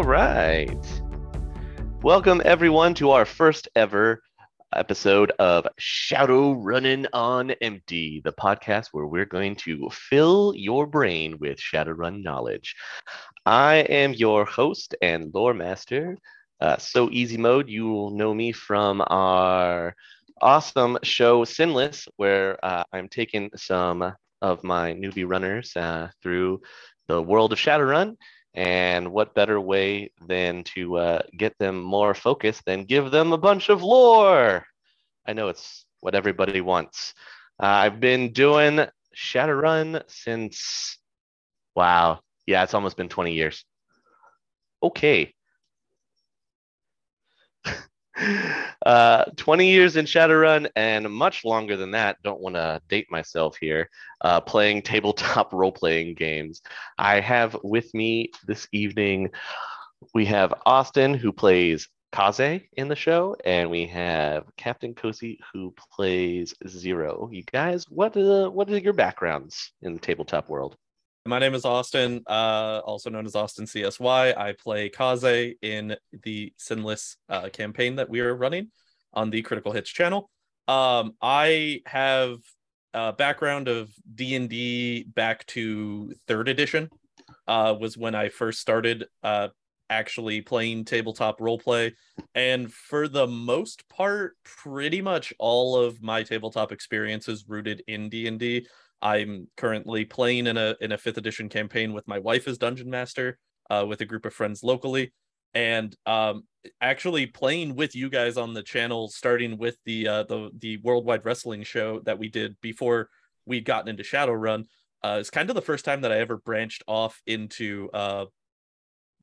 All right. Welcome, everyone, to our first ever episode of Shadowrunnin' on Empty, the podcast where we're going to fill your brain with Shadowrun knowledge. I am your host and lore master. Uh, so easy mode, you will know me from our awesome show Sinless, where uh, I'm taking some of my newbie runners uh, through the world of Shadowrun. And what better way than to uh, get them more focused than give them a bunch of lore? I know it's what everybody wants. Uh, I've been doing Shadowrun since, wow, yeah, it's almost been 20 years. Okay. uh, 20 years in Shadowrun and much longer than that. Don't want to date myself here. Uh, playing tabletop role playing games. I have with me this evening, we have Austin who plays Kaze in the show, and we have Captain Cozy who plays Zero. You guys, what uh, what are your backgrounds in the tabletop world? My name is Austin, uh, also known as Austin CSY. I play Kaze in the Sinless uh, campaign that we are running on the Critical Hits channel. Um, I have a background of D and D back to third edition. Uh, was when I first started uh, actually playing tabletop roleplay, and for the most part, pretty much all of my tabletop experience is rooted in D and D. I'm currently playing in a in a fifth edition campaign with my wife as dungeon master, uh, with a group of friends locally, and um, actually playing with you guys on the channel, starting with the uh, the the worldwide wrestling show that we did before we'd gotten into Shadowrun. Uh, it's kind of the first time that I ever branched off into uh,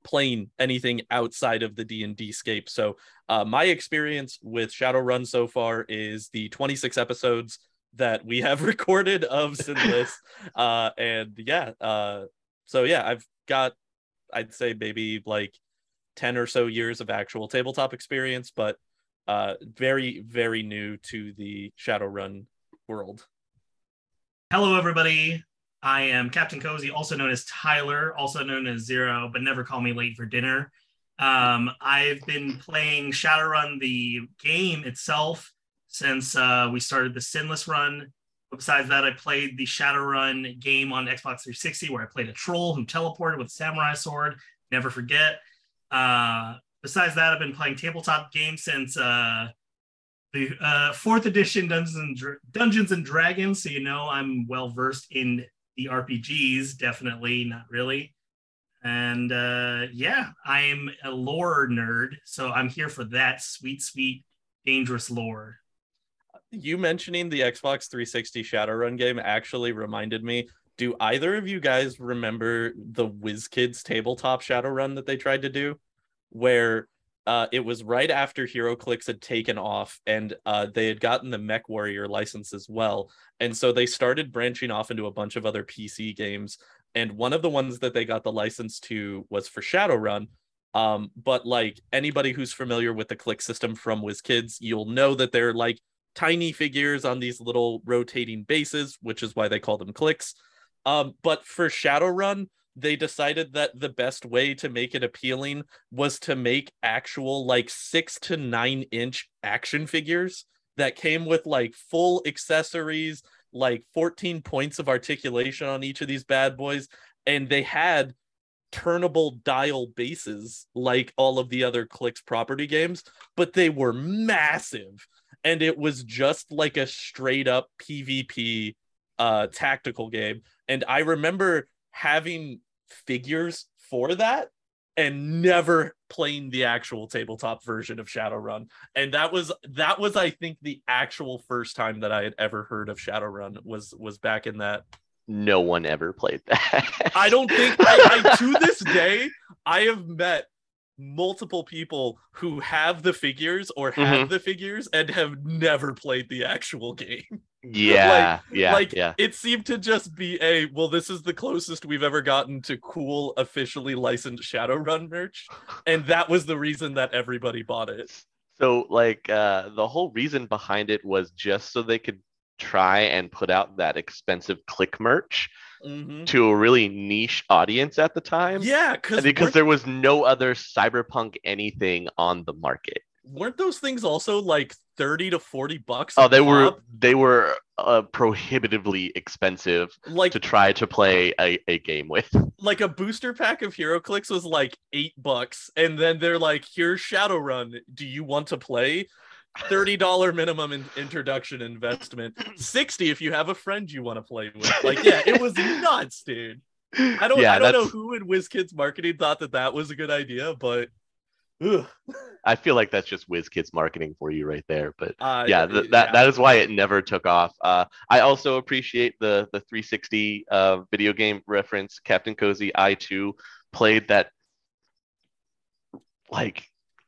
playing anything outside of the D&D scape. So uh, my experience with Shadowrun so far is the 26 episodes that we have recorded of Sinless. uh, and yeah, uh, so yeah, I've got, I'd say maybe like 10 or so years of actual tabletop experience, but uh, very, very new to the Shadowrun world. Hello, everybody. I am Captain Cozy, also known as Tyler, also known as Zero, but never call me late for dinner. Um, I've been playing Shadowrun, the game itself, since uh, we started the Sinless run. But besides that, I played the Shadowrun game on Xbox 360 where I played a troll who teleported with a samurai sword. Never forget. Uh, besides that, I've been playing tabletop games since uh, the uh, fourth edition Dungeons and, Dungeons and Dragons. So you know I'm well versed in the RPGs. Definitely not really. And uh, yeah, I am a lore nerd, so I'm here for that sweet, sweet, dangerous lore you mentioning the Xbox 360 Shadowrun game actually reminded me. Do either of you guys remember the WizKids tabletop Shadowrun that they tried to do, where uh, it was right after HeroClix had taken off and uh, they had gotten the MechWarrior license as well, and so they started branching off into a bunch of other PC games. And one of the ones that they got the license to was for Shadowrun, um, but like anybody who's familiar with the click system from WizKids, you'll know that they're like tiny figures on these little rotating bases, which is why they call them clicks. Um, but for Shadowrun, they decided that the best way to make it appealing was to make actual like six to nine inch action figures that came with like full accessories, like 14 points of articulation on each of these bad boys. And they had turnable dial bases like all of the other clicks property games, but they were massive and it was just like a straight up PvP uh tactical game. And I remember having figures for that and never playing the actual tabletop version of Shadowrun. And that was that was I think the actual first time that I had ever heard of Shadowrun was was back in that no one ever played that. I don't think I, I to this day I have met multiple people who have the figures or have mm-hmm. the figures and have never played the actual game. Yeah, like, yeah, like yeah. it seemed to just be a well, this is the closest we've ever gotten to cool, officially licensed Shadowrun merch, and that was the reason that everybody bought it. So, like, uh, the whole reason behind it was just so they could try and put out that expensive click merch Mhm. to a really niche audience at the time. Yeah, because Because there was no other cyberpunk anything on the market. weren't those things also like 30 to 40 bucks? Oh, they were pop? they were uh, prohibitively expensive like to try to play a, a game with. like a booster pack of HeroClix was like eight bucks and then they're like here's shadowrun do you want to play $30 minimum in- introduction investment 60 if you have a friend you want to play with like yeah it was nuts dude i don't yeah, i don't know who in WizKids marketing thought that that was a good idea but ugh. I feel like that's just WizKids marketing for you right there. But Uh, yeah, th- that that is why it never took off. Uh, I also appreciate the the 360 uh, video game reference. Captain Cozy, I too played that. Like,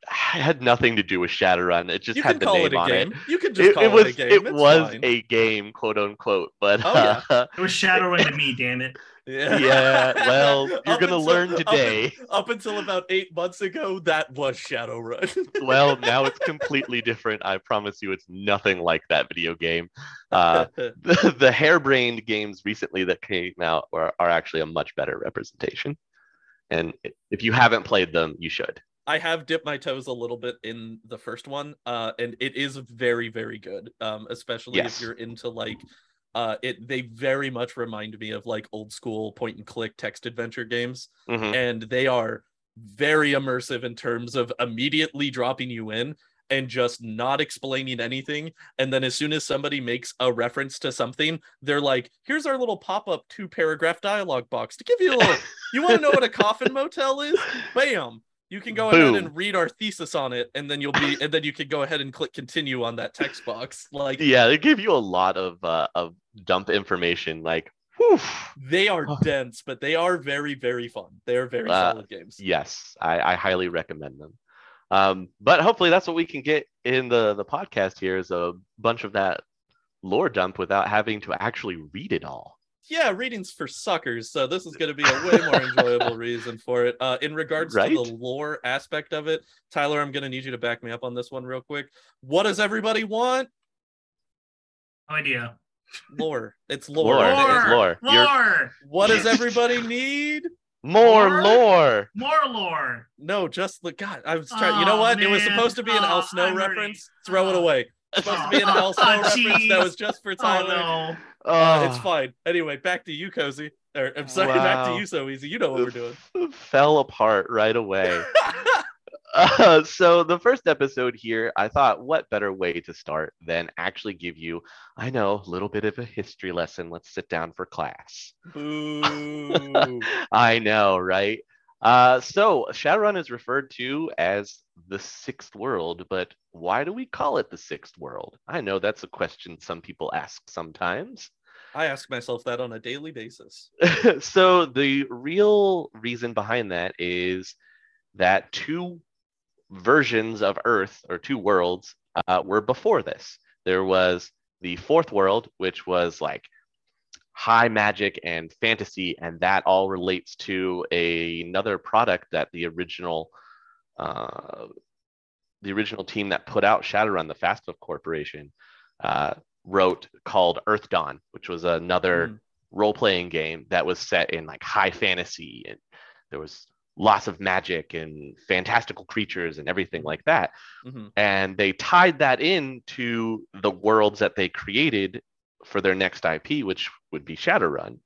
had nothing to do with Shadowrun. It just you had the name on game it. you can just It, call it was it a game it It's was fine. a game, quote unquote. But Oh, yeah. uh, It was Shadowrun to me, damn it. yeah, yeah, well, you're gonna until- learn today. up until about eight months ago, that was Shadowrun. well, now it's completely different. I promise you, it's nothing like that video game. Uh, the, the harebrained games recently that came out are, are actually a much better representation. And if you haven't played them, you should. I have dipped my toes a little bit in the first one, uh, and it is very, very good. Um, especially Yes. if you're into like, uh, it. They very much remind me of like old school point and click text adventure games, Mhm. and they are very immersive in terms of immediately dropping you in and just not explaining anything. And then as soon as somebody makes a reference to something, they're like, "Here's our little pop-up two paragraph dialogue box to give you a little." you want to know what a coffin motel is? Bam. You can go ahead and read our thesis on it, and then you'll be, and then you can go ahead and click continue on that text box. Like Yeah, they give you a lot of uh, of dump information. Like, whew. they are dense, but they are very, very fun. They are very Uh, solid games. yes, I, I highly recommend them. Um, but hopefully, that's what we can get in the the podcast here is a bunch of that lore dump without having to actually read it all. Yeah, readings for suckers. So this is going to be a way more enjoyable reason for it. Uh, in regards Right? to the lore aspect of it, Tyler, I'm going to need you to back me up on this one real quick. What does everybody want? No idea. Lore. It's lore. Lore. It's lore. Lore. What does everybody need? More Lore? lore. More lore. No, just the God. I was trying. you know Oh, what? It was supposed to be an Oh, Al Snow I'm already- reference. Throw it Oh. away. It's supposed to be an Oh, Al Snow oh, reference. That was just for Oh Tyler. no. Uh, it's Oh. fine. Anyway, back to you, Cozy. Or I'm sorry, back to you, so easy. You know what we're doing. fell apart right away. Uh, so the first episode here, I thought, what better way to start than actually give you, I know, a little bit of a history lesson. Let's sit down for class. Boo. I know, right? Uh, so Shadowrun is referred to as the sixth world, but why do we call it the sixth world? I know that's a question some people ask sometimes. I ask myself that on a daily basis. so the real reason behind that is that two versions of Earth or two worlds uh, were before this. There was the fourth world, which was like high magic and fantasy, and that all relates to a, another product that the original uh, the original team that put out Shadowrun, the Fastbook Corporation, uh, wrote called Earthdawn, which was another Mm. role playing game that was set in like high fantasy and there was lots of magic and fantastical creatures and everything like that. Mhm. And they tied that in to the worlds that they created for their next IP, which would be Shadowrun.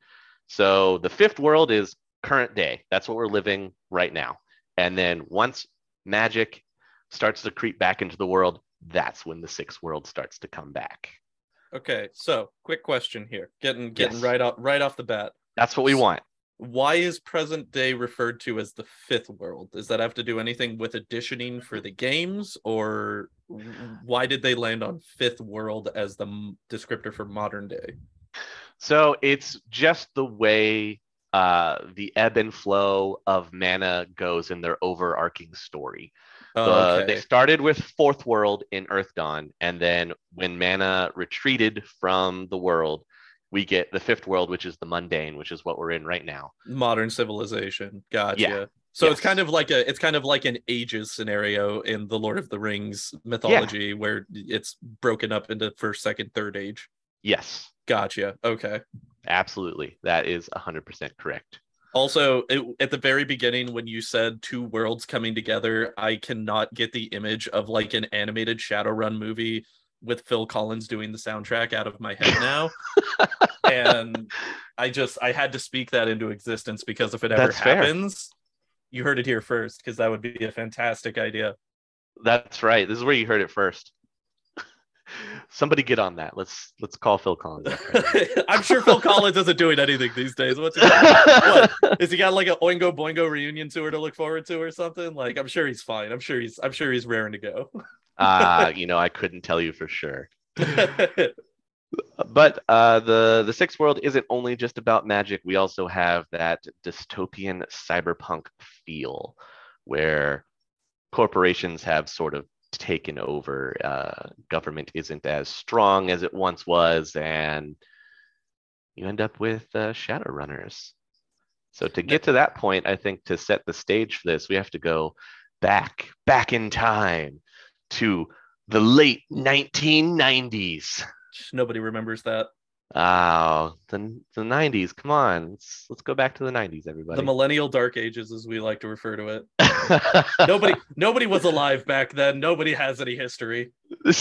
So the fifth world is current day. That's what we're living right now. And then once magic starts to creep back into the world, that's when the sixth world starts to come back. Okay, so quick question here. Getting getting Yes. right off right off the bat. That's what we want. Why is present day referred to as the fifth world? Does that have to do anything with additioning for the games, or why did they land on fifth world as the m- descriptor for modern day? So it's just the way uh, the ebb and flow of mana goes in their overarching story. Oh, Uh. They started with Fourth World in Earthdawn, and then when mana retreated from the world, we get the Fifth World, which is the mundane, which is what we're in right now. modern civilization. Gotcha. Yeah. So it's kind of like a it's kind of like an ages scenario in the Lord of the Rings mythology where it's broken up into first, second, third age. Yes, Gotcha. Okay. absolutely. That is 100% correct. Also, it, at the very beginning, when you said two worlds coming together, I cannot get the image of like an animated Shadowrun movie with Phil Collins doing the soundtrack out of my head now. and I just I had to speak that into existence because if it ever That's fair. happens, you heard it here first because that would be a fantastic idea. That's right. This is where you heard it first. Somebody get on that. Let's let's call Phil Collins. right I'm sure Phil Collins isn't doing anything these days. What's he, what? Is he got like a Oingo Boingo reunion tour to look forward to or something? Like I'm sure he's fine. I'm sure he's I'm sure he's raring to go. uh, you know, I couldn't tell you for sure. But uh, the the sixth world isn't only just about magic. We also have that dystopian cyberpunk feel, where corporations have sort of taken over. Uh, government isn't as strong as it once was, and you end up with uh, Shadowrunners. So to get to that point, I think to set the stage for this, we have to go back, back in time to the late 1990s. Nobody remembers that. Oh, the, the 90s. Come on. Let's, let's go back to the 90s, everybody. The millennial dark ages, as we like to refer to it. Nobody nobody was alive back then. Nobody has any history.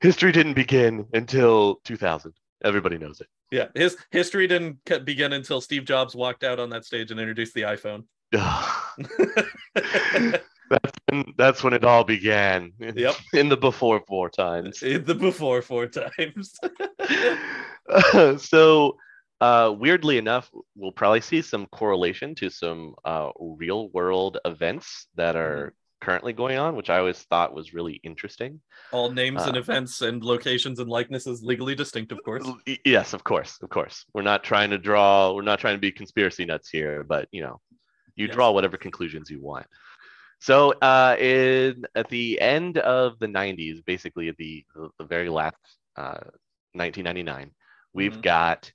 History didn't begin until 2000. Everybody knows it. Yeah, his history didn't begin until Steve Jobs walked out on that stage and introduced the iPhone. that's, when, that's when it all began. Yep. In the before four times. In the before four times. so uh, weirdly enough, we'll probably see some correlation to some uh, real world events that are currently going on, which I always thought was really interesting. All names and Uh, events and locations and likenesses legally distinct, of course. Yes, of course, of course. We're not trying to draw. We're not trying to be conspiracy nuts here, but you know, you Yes. draw whatever conclusions you want. So, uh, in at the end of the '90s, basically at the the, very last uh, 1999, we've Mhm. got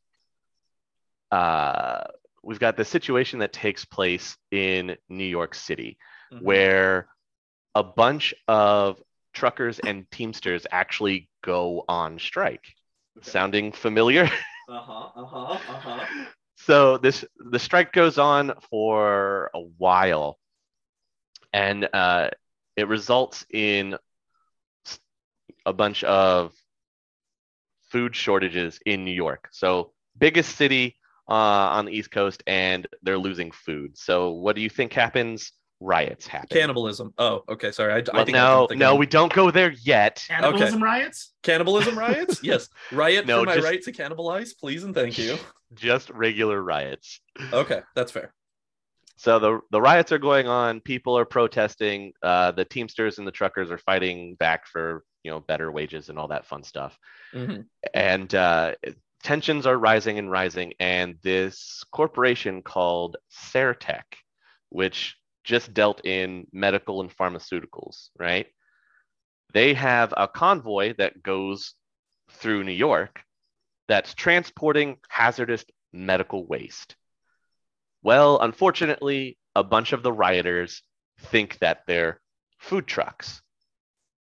uh, we've got the situation that takes place in New York City, Mhm. where a bunch of truckers and teamsters actually go on strike. Okay. Sounding familiar? Uh-huh, uh-huh, uh-huh. so this the strike goes on for a while and uh, it results in a bunch of food shortages in new york so biggest city uh, on the east coast and they're losing food so what do you think happens riots happen Cannibalism. Oh, okay. Sorry. I, I think no I'm no we don't go there yet Cannibalism riots? Cannibalism riots? yes. Riot No, for my just- right to cannibalize, please and thank you. just regular riots Okay, that's fair. So the the riots are going on. People are protesting. Uh, the Teamsters and the truckers are fighting back for you know better wages and all that fun stuff. Mhm. And uh, tensions are rising and rising. And this corporation called Seretech, which just dealt in medical and pharmaceuticals, right? They have a convoy that goes through New York that's transporting hazardous medical waste. Well, unfortunately, a bunch of the rioters think that they're food trucks.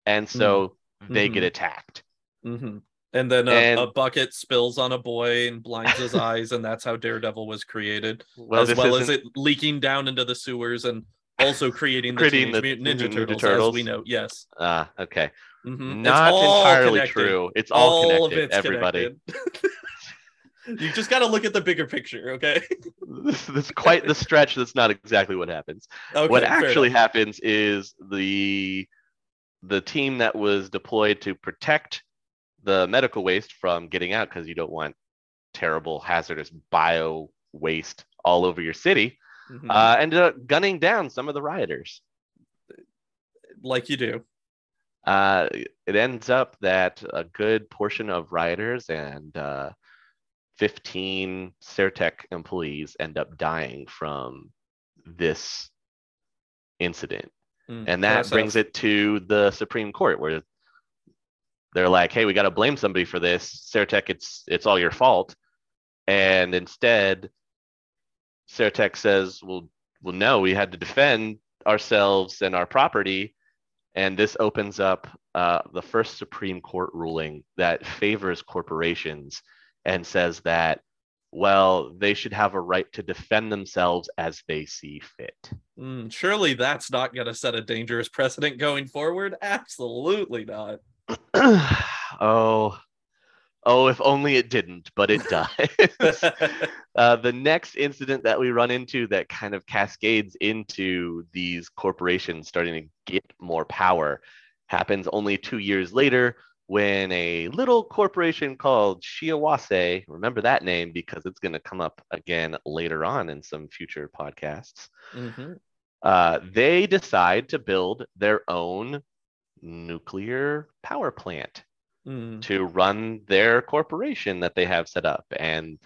And so they get Mhm. attacked. hmm And then a, And- a bucket spills on a boy and blinds his eyes, and that's how Daredevil was created, Well, as well as it leaking down into the sewers and also creating the Creating Teenage the Ninja, Ninja Turtles, Turtles. as we know. Yes, Ah, okay. Mhm. Not entirely connected. true. It's all, All of connected, it's everybody. connected. you just got to look at the bigger picture, okay? this, this is quite the stretch. That's not exactly what happens. okay what actually enough. happens is the the team that was deployed to protect the medical waste from getting out because you don't want terrible hazardous bio waste all over your city Mhm. uh, ended up gunning down some of the rioters like you do. uh, it ends up that a good portion of rioters and uh, 15 Seretech employees end up dying from this incident. Mm, And that brings it to the Supreme Court where they're like, hey, we got to blame somebody for this. Seretech, it's, it's all your fault. And instead, Seretech says, well, well, no, we had to defend ourselves and our property. And this opens up uh, the first Supreme Court ruling that favors corporations and says that, well, they should have a right to defend themselves as they see fit. Mm, surely that's not going to set a dangerous precedent going forward. Absolutely not. oh, oh, if only it didn't, but it does. uh, the next incident that we run into that kind of cascades into these corporations starting to get more power happens only two years later when a little corporation called Shiawase, remember that name because it's going to come up again later on in some future podcasts, Mhm. uh, they decide to build their own nuclear power plant Mm. to run their corporation that they have set up. And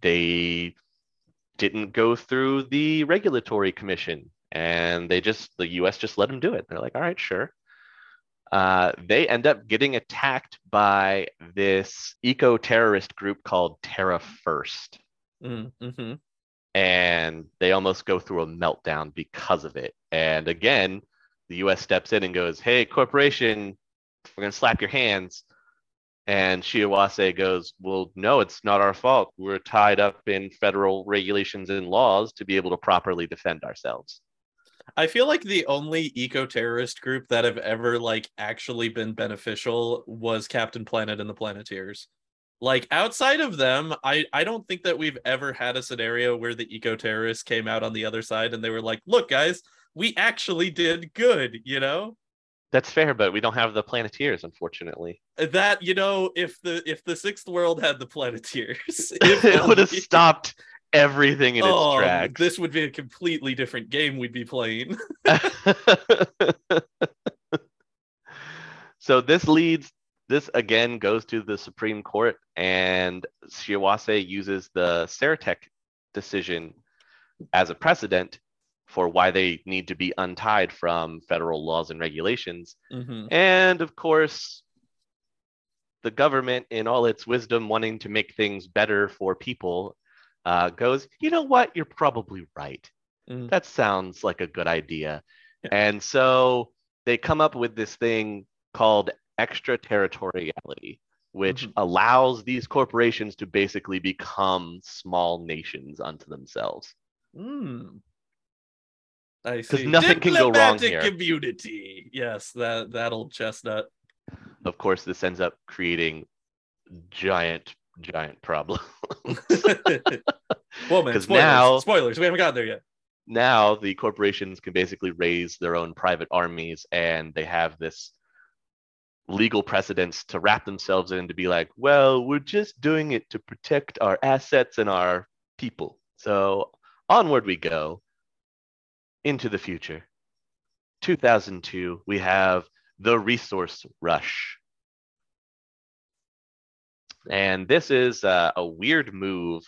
they didn't go through the regulatory commission and they just, the US just let them do it. They're like, all right, sure. Uh, they end up getting attacked by this eco terrorist group called Terra First. Mm, mhm. And they almost go through a meltdown because of it. And again, the US steps in and goes, hey, corporation, we're going to slap your hands. And Shiawase goes, Well, no, it's not our fault. We're tied up in federal regulations and laws to be able to properly defend ourselves. I feel like the only eco-terrorist group that have ever like actually been beneficial was Captain Planet and the Planeteers. Like outside of them, I I don't think that we've ever had a scenario where the eco-terrorists came out on the other side and they were like, "Look, guys, we actually did good," you know? That's fair, but we don't have the Planeteers, unfortunately. Uh, that, you know, if the if the sixth world had the Planeteers, it would have stopped everything in its Oh, tracks. this would be a completely different game we'd be playing. so this leads this again goes to the Supreme Court and Shiawase uses the Seretech decision as a precedent for why they need to be untied from federal laws and regulations. Mhm. And of course, the government, in all its wisdom, wanting to make things better for people, uh, goes, you know what? You're probably right. Mm. That sounds like a good idea. Yeah. And so they come up with this thing called extraterritoriality, which Mhm. allows these corporations to basically become small nations unto themselves. Mm. I see. Because nothing can go wrong here. Community. Yes, that that old chestnut. Of course, this ends up creating giant, giant problem. well, man, spoilers. now- spoilers. We haven't got there yet. now the corporations can basically raise their own private armies and they have this legal precedence to wrap themselves in to be like well we're just doing it to protect our assets and our people so onward we go into the future 2002 we have the resource rush and this is uh, a weird move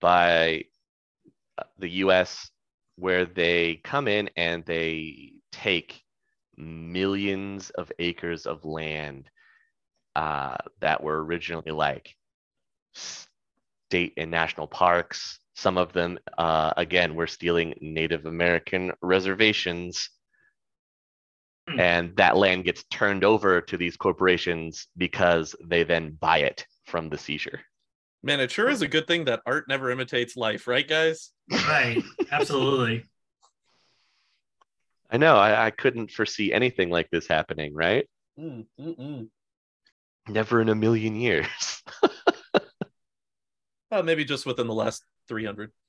by uh, the US where they come in and they take millions of acres of land uh, that were originally like state and national parks. Some of them, uh, again, were stealing Native American reservations. Hmm. And that land gets turned over to these corporations because they then buy it from the seizure. Man, it sure is a good thing that art never imitates life, right, guys? Right. Absolutely. I know, I, I couldn't foresee anything like this happening, right? Mm, mm-mm. Never in a million years. Well, maybe just within the last 300.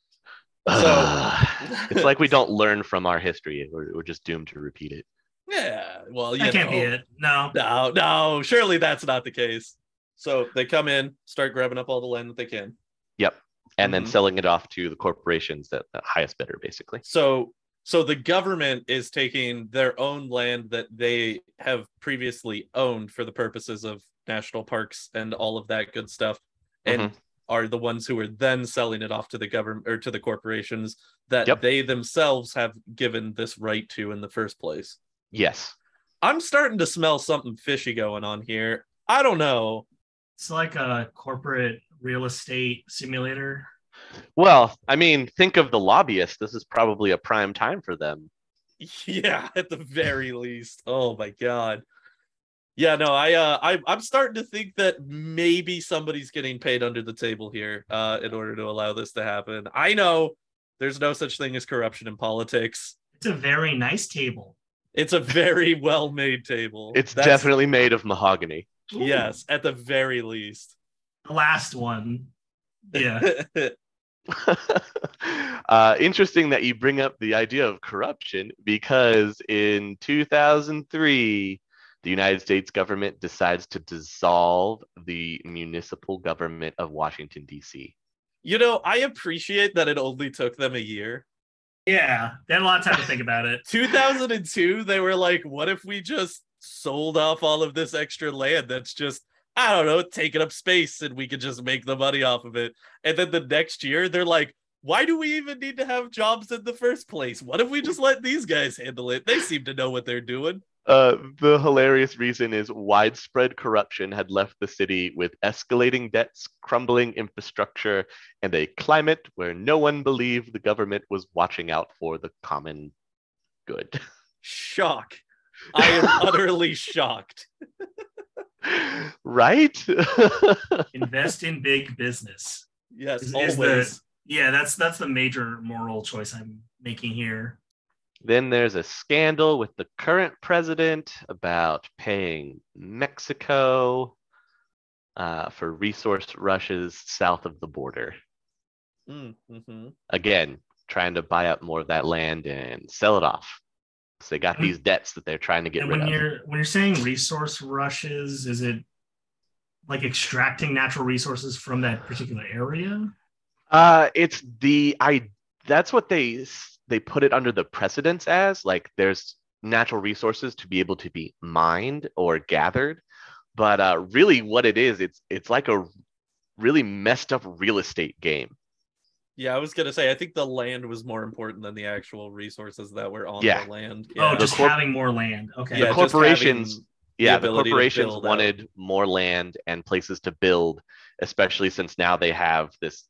So it's like we don't learn from our history. We're, we're just doomed to repeat it. Yeah, well, you That can't be it. No. No, no, surely that's not the case. So they come in, start grabbing up all the land that they can. Yep. And then Mhm. selling it off to the corporations that the highest bidder, basically. So so the government is taking their own land that they have previously owned for the purposes of national parks and all of that good stuff and are the ones who are then selling it off to the government or to the corporations that Yep. they themselves have given this right to in the first place. Yes. I'm starting to smell something fishy going on here. I don't know. It's like a corporate real estate simulator. Well, I mean, think of the lobbyists. This is probably a prime time for them. Yeah, at the very least. Oh my god. Yeah, no, I uh I I'm starting to think that maybe somebody's getting paid under the table here uh in order to allow this to happen. I know there's no such thing as corruption in politics. It's a very nice table. It's a very well made table. It's That's- definitely made of mahogany. Ooh, yes, at the very least. the last one. Yeah. uh, interesting that you bring up the idea of corruption because in 2003, the United States government decides to dissolve the municipal government of Washington, D.C. you know, I appreciate that it only took them a year. Yeah. They had a lot of time to think about it. 2002, they were like, what if we just sold off all of this extra land that's just, I don't know, taking up space and we could just make the money off of it? And then the next year, they're like, why do we even need to have jobs in the first place? What if we just let these guys handle it? They seem to know what they're doing. Uh, the hilarious reason is widespread corruption had left the city with escalating debts, crumbling infrastructure, and a climate where no one believed the government was watching out for the common good. Shock. I am utterly shocked. right? Invest in big business. Yes, Is- is always. the- Yeah, that's that's the major moral choice I'm making here. then there's a scandal with the current president about paying Mexico uh, for resource rushes south of the border. Mm, mhm. Again, trying to buy up more of that land and sell it off. So they got these debts that they're trying to get and rid when of. you're when you're saying resource rushes, is it like extracting natural resources from that particular area? Uh, it's the I. That's what they they put it under the precedence as. Like, there's natural resources to be able to be mined or gathered, but uh, really, what it is, it's it's like a really messed up real estate game. Yeah, I was gonna say I think the land was more important than the actual resources that were on Yeah. the land. Oh, Yeah. the just corp- having more land. Okay. Yeah, the corporations, yeah, the ability to corporations build out. wanted more land and places to build, especially since now they have this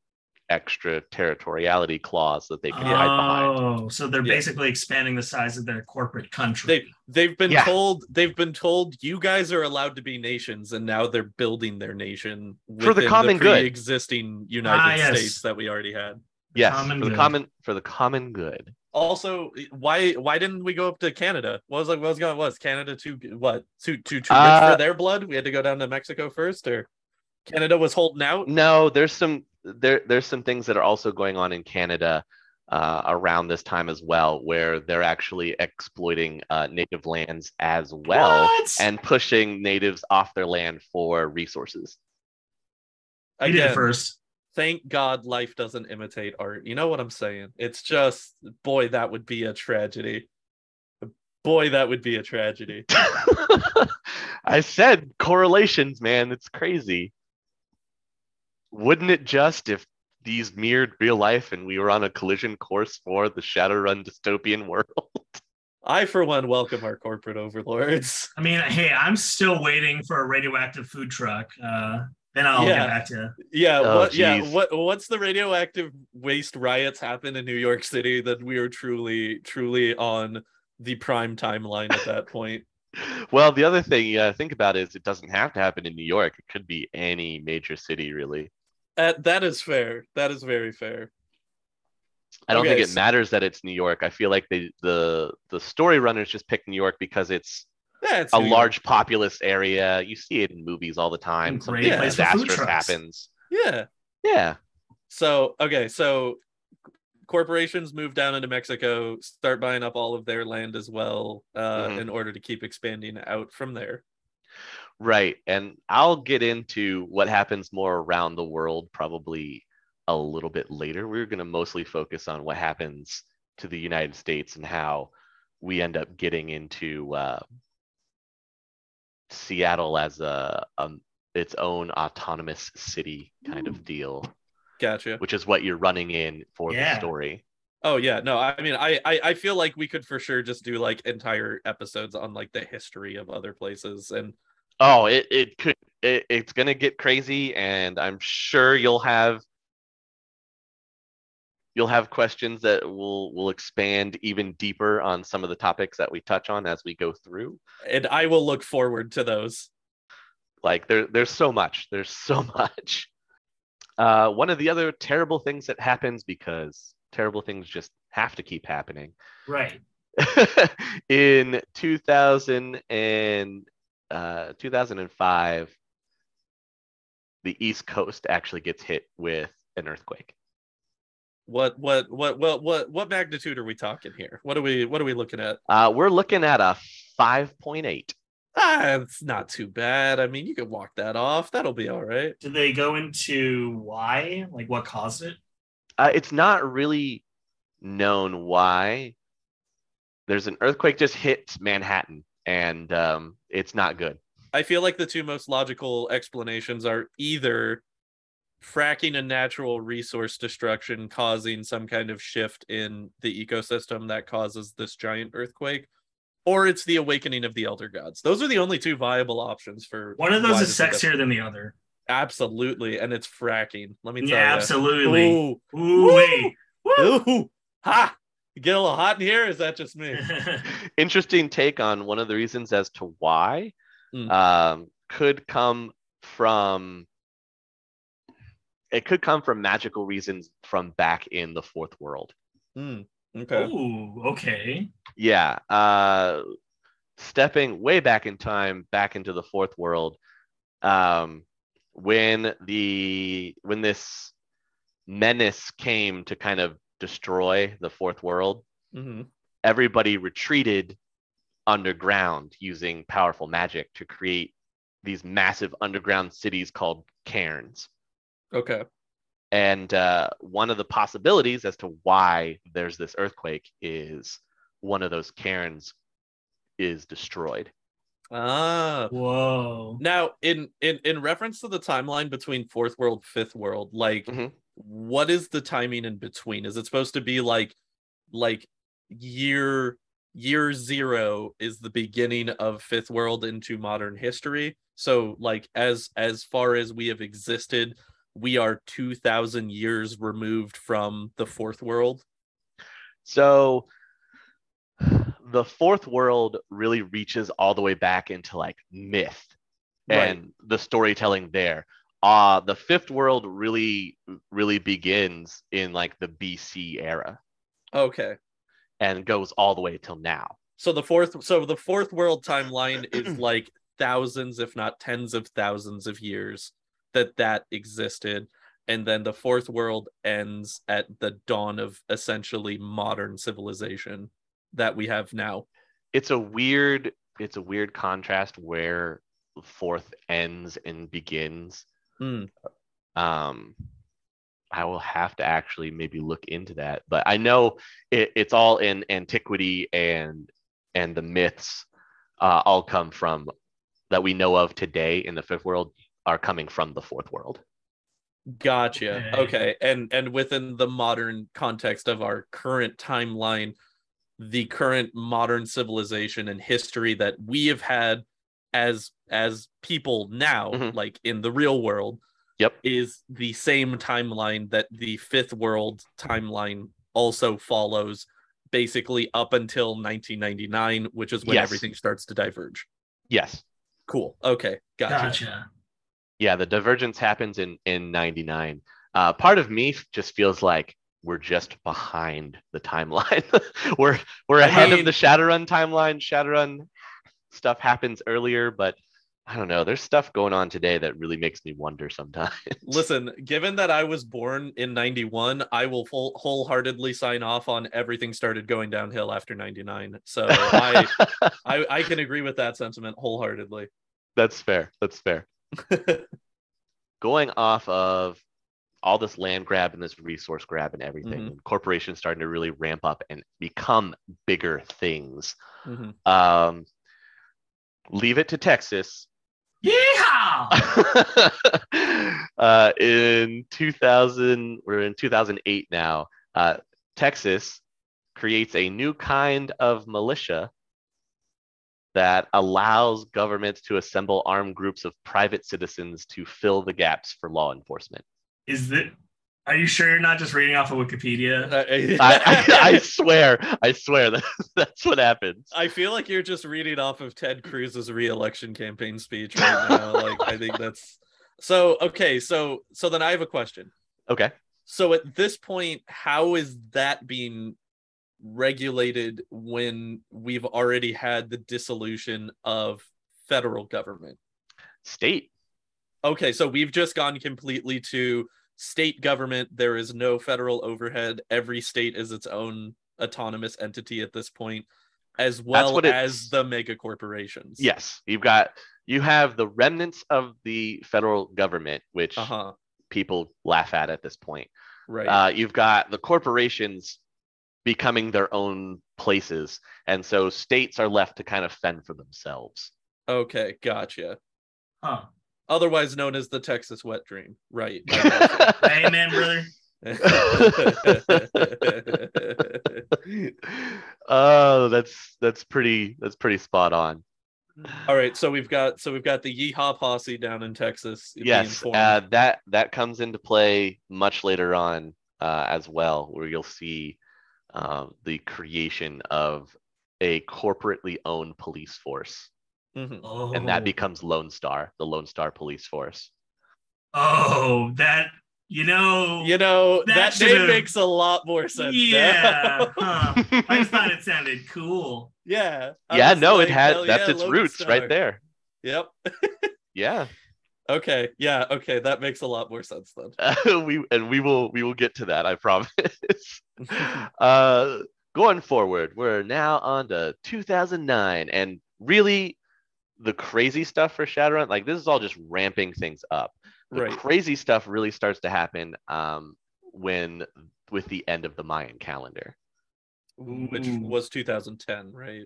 extra territoriality clause that they can hide behind. Oh, so they're Yeah. basically expanding the size of their corporate country. they they've been Yeah. told they've been told you guys are allowed to be nations, and now they're building their nation For the within common good. existing United Ah, yes. States that we already had. The Yes, common for the good. common for the common good. Also, why why didn't we go up to Canada? What was like what was going was Canada too what too too too Uh, for their blood? We had to go down to Mexico first, or Canada was holding out. No, there's some there there's some things that are also going on in Canada uh, around this time as well, where they're actually exploiting uh, native lands as well What? and pushing natives off their land for resources. we did it first. thank God life doesn't imitate art. You know what I'm saying? It's just, boy, that would be a tragedy. Boy, that would be a tragedy. I said correlations, man. It's crazy. Wouldn't it just if these mirrored real life and we were on a collision course for the Shadowrun dystopian world? I, for one, welcome our corporate overlords. I mean, hey, I'm still waiting for a radioactive food truck. Uh, then I'll Yeah. get back to you. Yeah, Oh, what? Yeah, what? What's the radioactive waste riots happen in New York City that we are truly, truly on the prime timeline at that point? Well, the other thing you gotta think about is it doesn't have to happen in New York. It could be any major city, really. Uh, that is fair. That is very fair. I don't Okay, think it so- matters that it's New York. I feel like they, the the story runners just picked New York because it's Yeah, it's a New York. large populous area. You see it in movies all the time. And Something great place for food disastrous trucks. happens. Yeah. Yeah. So okay, so corporations move down into Mexico, start buying up all of their land as well, uh, Mhm. in order to keep expanding out from there. Right. And I'll get into what happens more around the world probably a little bit later. We're going to mostly focus on what happens to the United States and how we end up getting into uh, Seattle as a, um its own autonomous city kind of deal, Gotcha. which is what you're running in for Yeah. the story. Oh yeah, no, I mean, I, I I feel like we could for sure just do like entire episodes on like the history of other places, and Oh, it, it could it, it's gonna get crazy, and I'm sure you'll have you'll have questions that will will expand even deeper on some of the topics that we touch on as we go through. And I will look forward to those. Like there, there's so much. There's so much. Uh, one of the other terrible things that happens because terrible things just have to keep happening. Right. in 2000 and uh, 2005, the East Coast actually gets hit with an earthquake. What what what what what what magnitude are we talking here? What are we what are we looking at? Uh, we're looking at a 5.8. Ah, it's not too bad. I mean, you could walk that off. That'll be all right. Did they go into why? Like what caused it? Uh, it's not really known why. There's an earthquake just hit Manhattan, and um, it's not good. I feel like the two most logical explanations are either fracking and natural resource destruction causing some kind of shift in the ecosystem that causes this giant earthquake, or it's the awakening of the elder gods. Those are the only two viable options for One of those is sexier than the other. Absolutely, and it's fracking. Let me tell you, Yeah, you. absolutely. Ooh, Ooh, wait. Woo! ooh, ha! You get a little hot in here. Is that just me? Interesting take on one of the reasons as to why Mm. um, could come from. It could come from magical reasons from back in the fourth world. Hmm, okay. Ooh, okay. Yeah. Uh, stepping way back in time, back into the fourth world, um, when the when this menace came to kind of destroy the fourth world, hmm everybody retreated underground using powerful magic to create these massive underground cities called kaers. Okay. And uh, one of the possibilities as to why there's this earthquake is one of those kaers is destroyed. Ah. Whoa. Now, in in in reference to the timeline between fourth world, fifth world, like Mhm. what is the timing in between? Is it supposed to be like like year year zero is the beginning of fifth world into modern history? So like as as far as we have existed, we are two thousand years removed from the fourth world. So the fourth world really reaches all the way back into like myth Right. and the storytelling there. Uh the fifth world really really begins in like the BC era Okay. And goes all the way till now. So the fourth so the fourth world timeline is like thousands if not tens of thousands of years that that existed and then the fourth world ends at the dawn of essentially modern civilization that we have now. It's a weird it's a weird contrast where fourth ends and begins. Hmm. Um I will have to actually maybe look into that, but I know it, it's all in antiquity and and the myths uh, all come from that we know of today in the fifth world are coming from the fourth world. Gotcha. Okay. Okay. And and within the modern context of our current timeline, the current modern civilization and history that we have had as as people now, Mhm. like in the real world, Yep. is the same timeline that the fifth world timeline also follows basically up until 1999, which is when Yes. everything starts to diverge. Yes. Cool. Okay. Gotcha. Gotcha. Yeah, the divergence happens in in 99. Uh, part of me just feels like we're just behind the timeline. we're we're I ahead mean- of the Shadowrun timeline. Shadowrun stuff happens earlier, but I don't know. There's stuff going on today that really makes me wonder sometimes. Listen, given that I was born in 91, I will full, wholeheartedly sign off on everything started going downhill after 99. So I, I I can agree with that sentiment wholeheartedly. That's fair. That's fair. Going off of all this land grab and this resource grab and everything, Mhm. corporations starting to really ramp up and become bigger things. Mhm. Um, leave it to Texas. Yeehaw! uh, in 2000, we're in 2008 now. Uh, Texas creates a new kind of militia that allows governments to assemble armed groups of private citizens to fill the gaps for law enforcement. Is that Are you sure you're not just reading off of Wikipedia? I, I, I swear, I swear that that's what happens. I feel like you're just reading off of Ted Cruz's re-election campaign speech right now. like I think that's so okay. So so then I have a question. Okay. So at this point, how is that being regulated when we've already had the dissolution of federal government? State. Okay, so we've just gone completely to state government. There is no federal overhead. Every state is its own autonomous entity at this point, as well what as the mega corporations. Yes, you've got you have the remnants of the federal government, which Uh huh. people laugh at at this point. Right. Uh, you've got the corporations becoming their own places, and so states are left to kind of fend for themselves. okay, gotcha. Huh. Otherwise known as the Texas wet dream. Right. Amen, brother. oh, that's that's pretty that's pretty spot on. All right, so we've got so we've got the Yeehaw posse down in Texas. Yes, uh, that that comes into play much later on uh, as well, where you'll see uh, the creation of a corporately owned police force, Mhm. Oh, and that becomes Lone Star, the Lone Star Police Force. oh, that you know, You know That that, name makes a lot more sense. yeah. huh. I just thought it sounded cool. yeah. I yeah, no, like, it had that's yeah, its Lone roots Star. right there. Yep. Yeah, Okay. Yeah. Okay. That makes a lot more sense then. we and we will we will get to that. I promise. uh, going forward, we're now on to 2009, and really, the crazy stuff for Shadowrun, like this is all just ramping things up. The right. crazy stuff really starts to happen um, when with the end of the Mayan calendar. Which was 2010, right?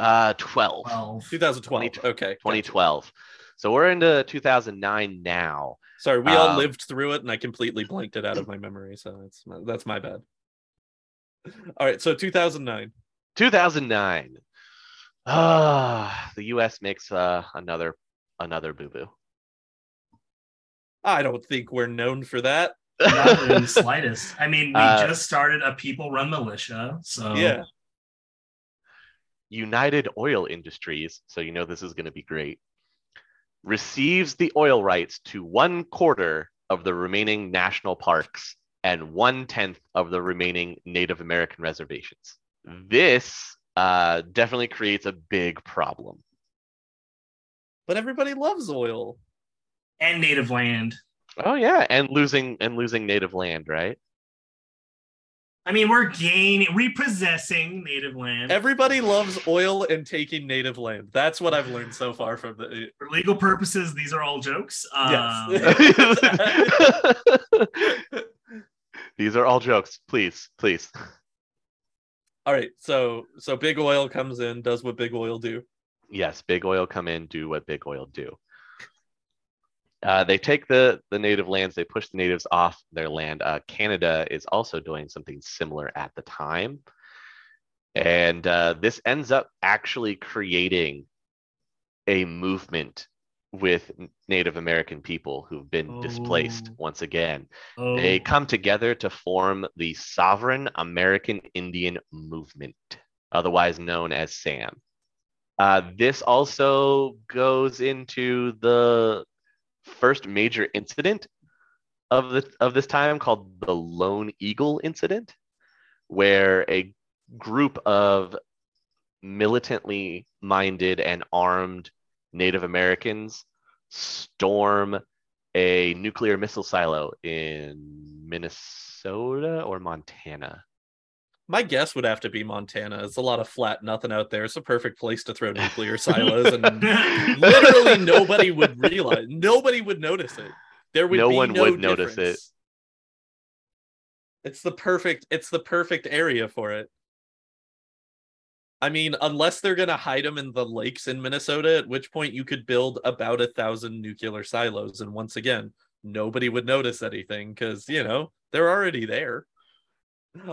Uh, 12, Well, 2012. 20 okay. 2012. So we're into 2009 now. Sorry, we all Um, lived through it, and I completely blanked it out of my memory. So it's my, that's my bad. All right, so 2009. 2009. Ah, the U.S. makes uh, another another boo boo. I don't think we're known for that. not in the slightest. I mean, we Uh, just started a people-run militia, so Yeah. United Oil Industries, so you know this is going to be great, receives the oil rights to one quarter of the remaining national parks and one tenth of the remaining Native American reservations. This uh, definitely creates a big problem. But everybody loves oil. and native land. Oh yeah, and losing and losing native land, right? I mean, we're gaining, repossessing native land Everybody loves oil and taking native land. That's what I've learned so far from the. for legal purposes. These are all jokes. Um, Yes. These are all jokes. Please, please. All right, so so big oil comes in, does what big oil do. yes, big oil come in, do what big oil do. Uh, they take the the native lands, they push the natives off their land. Uh, Canada is also doing something similar at the time, and uh, this ends up actually creating a movement with Native American people who've been displaced Oh. once again. oh, They come together to form the Sovereign American Indian Movement, otherwise known as SAM. Uh, this also goes into the first major incident of the of this time called the Lone Eagle incident, where a group of militantly minded and armed Native Americans storm a nuclear missile silo in Minnesota or Montana. My guess would have to be Montana. It's a lot of flat nothing out there. It's a perfect place to throw nuclear silos, and literally nobody would realize. Nobody would notice it. There would No one no would notice it. It's the perfect. It's the perfect area for it. I mean, unless they're gonna hide them in the lakes in Minnesota, at which point you could build about a thousand nuclear silos, and once again, nobody would notice anything because you know they're already there.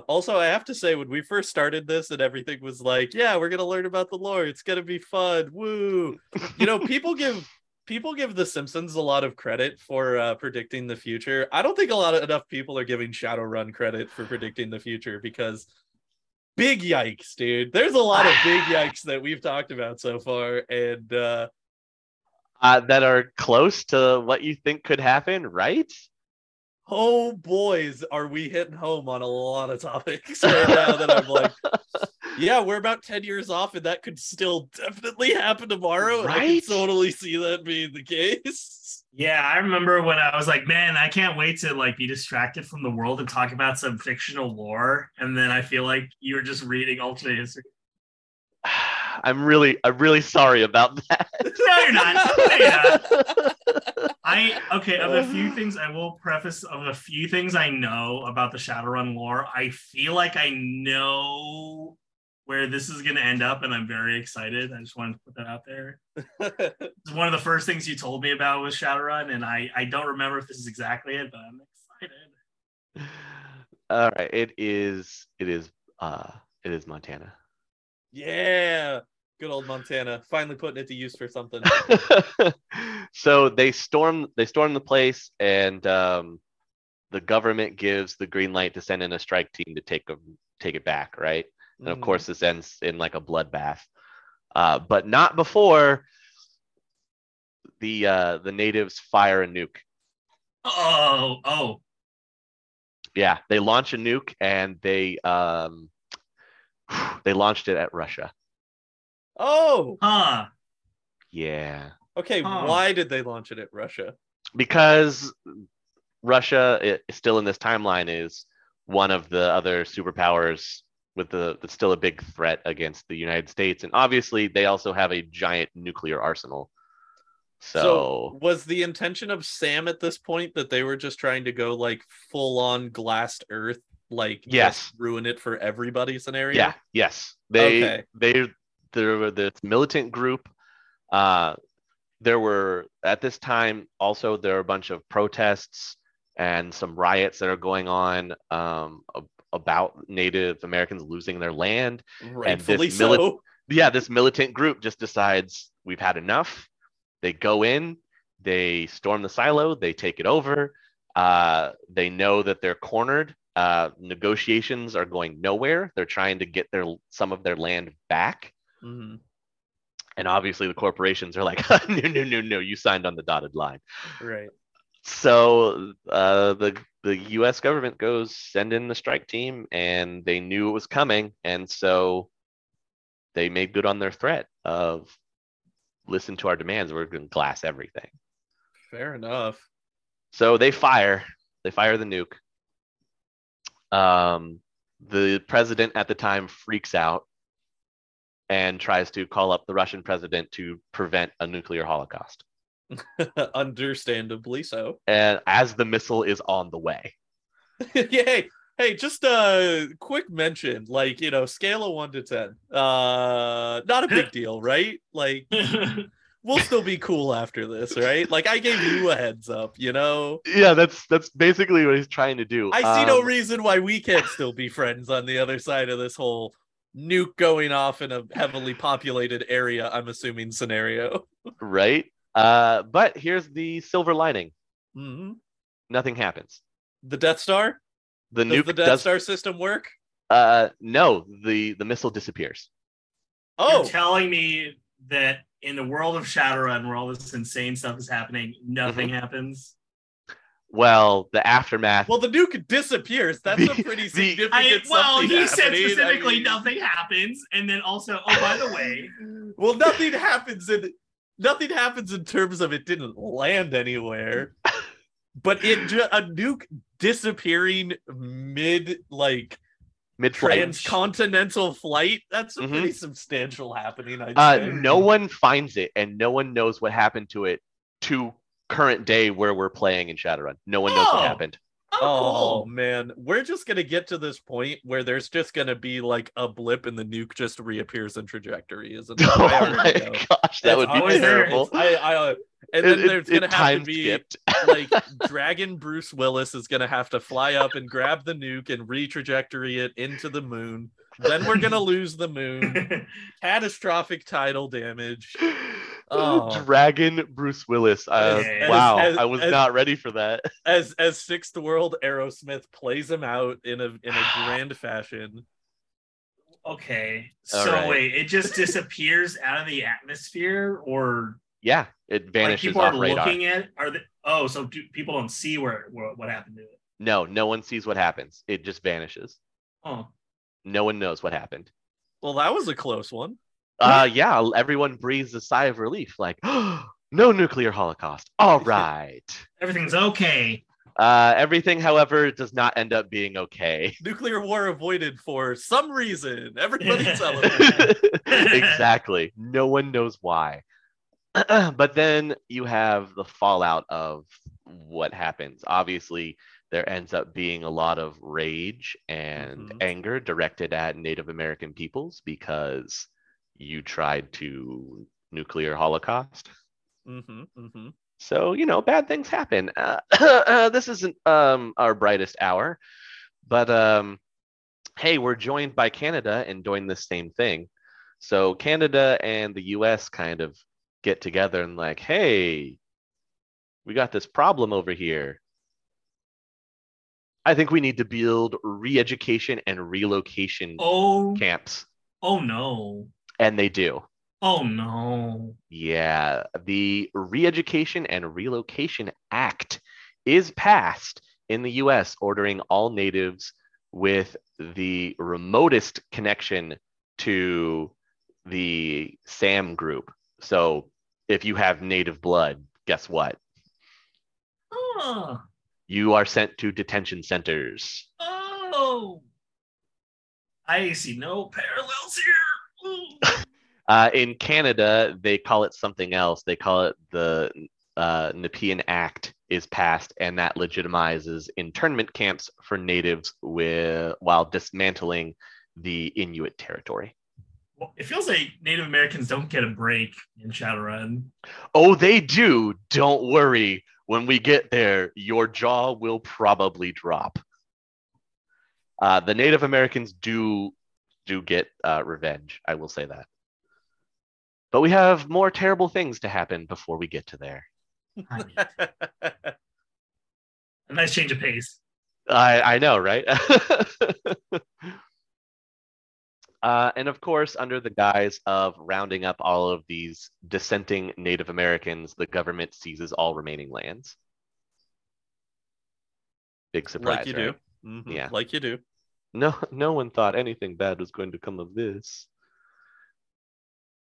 Also, I have to say, when we first started this and everything was like, yeah, we're gonna learn about the lore, it's gonna be fun, woo. You know, people give people give The Simpsons a lot of credit for uh, predicting the future. I don't think a lot of enough people are giving Shadowrun credit for predicting the future because big yikes, dude. There's a lot of big yikes that we've talked about so far, and uh, uh, that are close to what you think could happen, right? oh boys, are we hitting home on a lot of topics right now that I'm like, yeah, we're about 10 years off, and that could still definitely happen tomorrow. And I can totally see that being the case. Yeah, I remember when I was like, man, I can't wait to like be distracted from the world and talk about some fictional lore. And then I feel like you're just reading alternate history. I'm really, I'm really sorry about that. No, you're not. No, you're not. I okay, of a few things I will preface of a few things I know about the Shadowrun lore, I feel like I know where this is gonna end up, and I'm very excited. I just wanted to put that out there. It's one of the first things you told me about was Shadowrun, and I I don't remember if this is exactly it, but I'm excited. All right, it is, it is, uh, it is Montana. yeah, good old Montana, finally putting it to use for something. so they storm, they storm the place, and um, the government gives the green light to send in a strike team to take them, take it back, right? And of Mhm. course, this ends in like a bloodbath, uh, but not before the uh, the natives fire a nuke. Oh, oh, Yeah, they launch a nuke and they um, they launched it at Russia. Oh, huh. Yeah, okay. Huh. Why did they launch it at Russia? because Russia i- still in this timeline is one of the other superpowers with the that's still a big threat against the United States, and obviously they also have a giant nuclear arsenal. So, was the intention of Sam at this point that they were just trying to go like full on glassed Earth, like Yes. ruin it for everybody scenario? yeah, yes, they Okay. they there were this militant group. Uh, there were at this time also there are a bunch of protests and some riots that are going on um, ab- about Native Americans losing their land. rightfully this mili- so. yeah, this militant group just decides we've had enough. They go in, they storm the silo, they take it over. Uh, they know that they're cornered. Uh, negotiations are going nowhere. They're trying to get their some of their land back, Mhm. and obviously the corporations are like, no, no, no, no, you signed on the dotted line. Right. So uh, the the U.S. government goes send in the strike team, and they knew it was coming, and so they made good on their threat of listen to our demands. We're going to glass everything. Fair enough. So they fire. They fire the nuke. Um, the president at the time freaks out and tries to call up the Russian president to prevent a nuclear holocaust. Understandably so. And as the missile is on the way, Yay. Hey, just a quick mention, like, you know, scale of one to 10. Uh, not a big deal, right? Like, we'll still be cool after this, right? Like, I gave you a heads up, you know? yeah, that's that's basically what he's trying to do. I see no Um, reason why we can't still be friends on the other side of this whole nuke going off in a heavily populated area, I'm assuming, scenario. right. Uh, but here's the silver lining: hmm nothing happens. The Death Star? The Does nuke the Death does. Star system work? Uh, no, the the missile disappears. Oh, You're telling me that in the world of Shadowrun, where all this insane stuff is happening, nothing Mm-hmm. happens. Well, the aftermath. well, the nuke disappears. That's a The- pretty the- significant I, well, something he said happening. I specifically mean- nothing happens, and then also, oh, by the way, well, nothing happens in nothing happens in terms of it didn't land anywhere, but it ju- a nuke disappearing mid like mid-flight. transcontinental flight. That's a Mhm. pretty substantial happening. Uh, no one finds it, and no one knows what happened to it to current day where we're playing in Shadowrun. No one knows Oh. what happened. Oh, Oh cool. man, we're just gonna get to this point where there's just gonna be like a blip and the nuke just reappears in trajectory, isn't it? Oh my know. gosh, that It's would be terrible. I, I, uh, and then It- there's gonna have to be like Dragon Bruce Willis is gonna have to fly up and grab the nuke and re-trajectory it into the moon. Then we're gonna lose the moon. Catastrophic tidal damage. Oh. Dragon Bruce Willis. Uh, As- wow, as- I was as- not ready for that. As as Sixth World Aerosmith plays him out in a in a grand fashion. Okay. All so right. wait, it just disappears out of the atmosphere, or Yeah, it like vanishes people are radar. looking at? Are they? Oh, so do, people don't see where, where what happened to it? No, no one sees what happens. It just vanishes. Oh, No one knows what happened. Well, that was a close one. Uh, yeah, everyone breathes a sigh of relief, like, no nuclear holocaust. All right. everything's okay. Uh, everything, however, does not end up being okay. Nuclear war avoided for some reason. Everybody celebrated. exactly. No one knows why. but then you have the fallout of what happens. Obviously, there ends up being a lot of rage and Mhm. anger directed at Native American peoples because you tried to nuclear holocaust. hmm hmm So, you know, bad things happen. Uh, uh, this isn't um, our brightest hour, but um, hey, we're joined by Canada and doing the same thing. So, Canada and the US kind of get together and, like, hey, we got this problem over here. I think we need to build re education and relocation Oh, camps. oh no. And they do. Oh no. Yeah, the Re-Education and Relocation Act is passed in the US, ordering all natives with the remotest connection to the SAM group. So if you have native blood, guess what? Oh, You are sent to detention centers. oh. I see no parallels here. Uh, in Canada, they call it something else. They call it the uh, Nepean Act is passed, and that legitimizes internment camps for natives with, while dismantling the Inuit territory. Well, it feels like Native Americans don't get a break in Shadowrun. Oh, they do. Don't worry. When we get there, your jaw will probably drop. Uh, the Native Americans do do get uh, revenge. I will say that. But we have more terrible things to happen before we get to there. A nice change of pace. I I know, right? uh, and of course, under the guise of rounding up all of these dissenting Native Americans, the government seizes all remaining lands. Big surprise, like you right? do. Mhm, Yeah. Like you do. No, no one thought anything bad was going to come of this.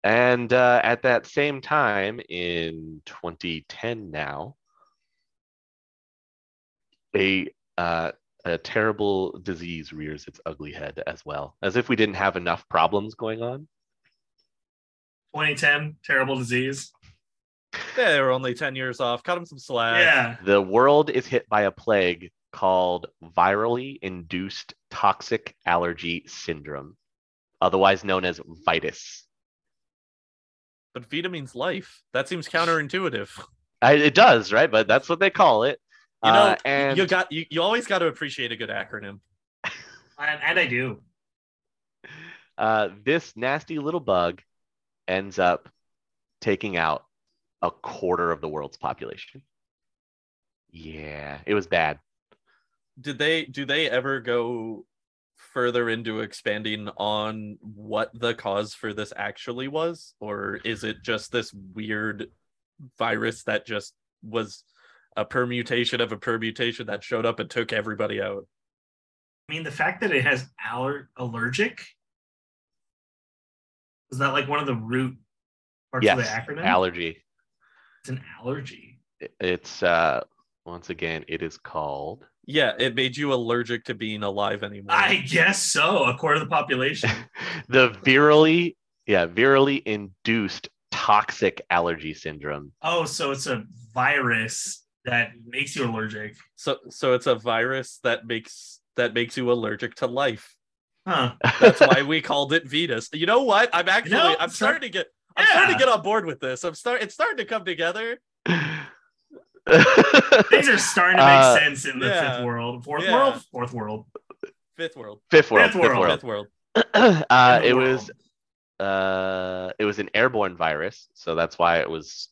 And uh, at that same time, in 2010 now, a uh, a terrible disease rears its ugly head as well, as if we didn't have enough problems going on. 2010, terrible disease. Yeah, they were only 10 years off. Cut them some slack. yeah. The world is hit by a plague called virally induced toxic allergy syndrome, otherwise known as VITAS. But Vita means life. That seems counterintuitive. I, it does, right? But that's what they call it. You know, Uh, and you got you, you always got to appreciate a good acronym. And, and I do. uh, this nasty little bug ends up taking out a quarter of the world's population. Yeah, it was bad. Did they do they ever go further into expanding on what the cause for this actually was or is it just this weird virus that just was a permutation of a permutation that showed up and took everybody out? I mean, the fact that it has aller- allergic is that like one of the root parts Yes, of the acronym? allergy. it's an allergy. It's uh, once again, it is called Yeah, it made you allergic to being alive anymore. I guess so. A quarter of the population. the virally, yeah, virally induced toxic allergy syndrome. oh, so it's a virus that makes you allergic. So so it's a virus that makes that makes you allergic to life. Huh. That's why we called it VITAS. You know what? I'm actually know, I'm start- starting to get I'm starting to get on board with this. I'm start it's starting to come together. Things are starting to make Uh, sense in the yeah. fifth world. Fourth Yeah. world? Fourth world. Fifth world. Fifth world. Fifth Fifth world. world. Fifth world. uh, it world. was uh, it was an airborne virus, so that's why it was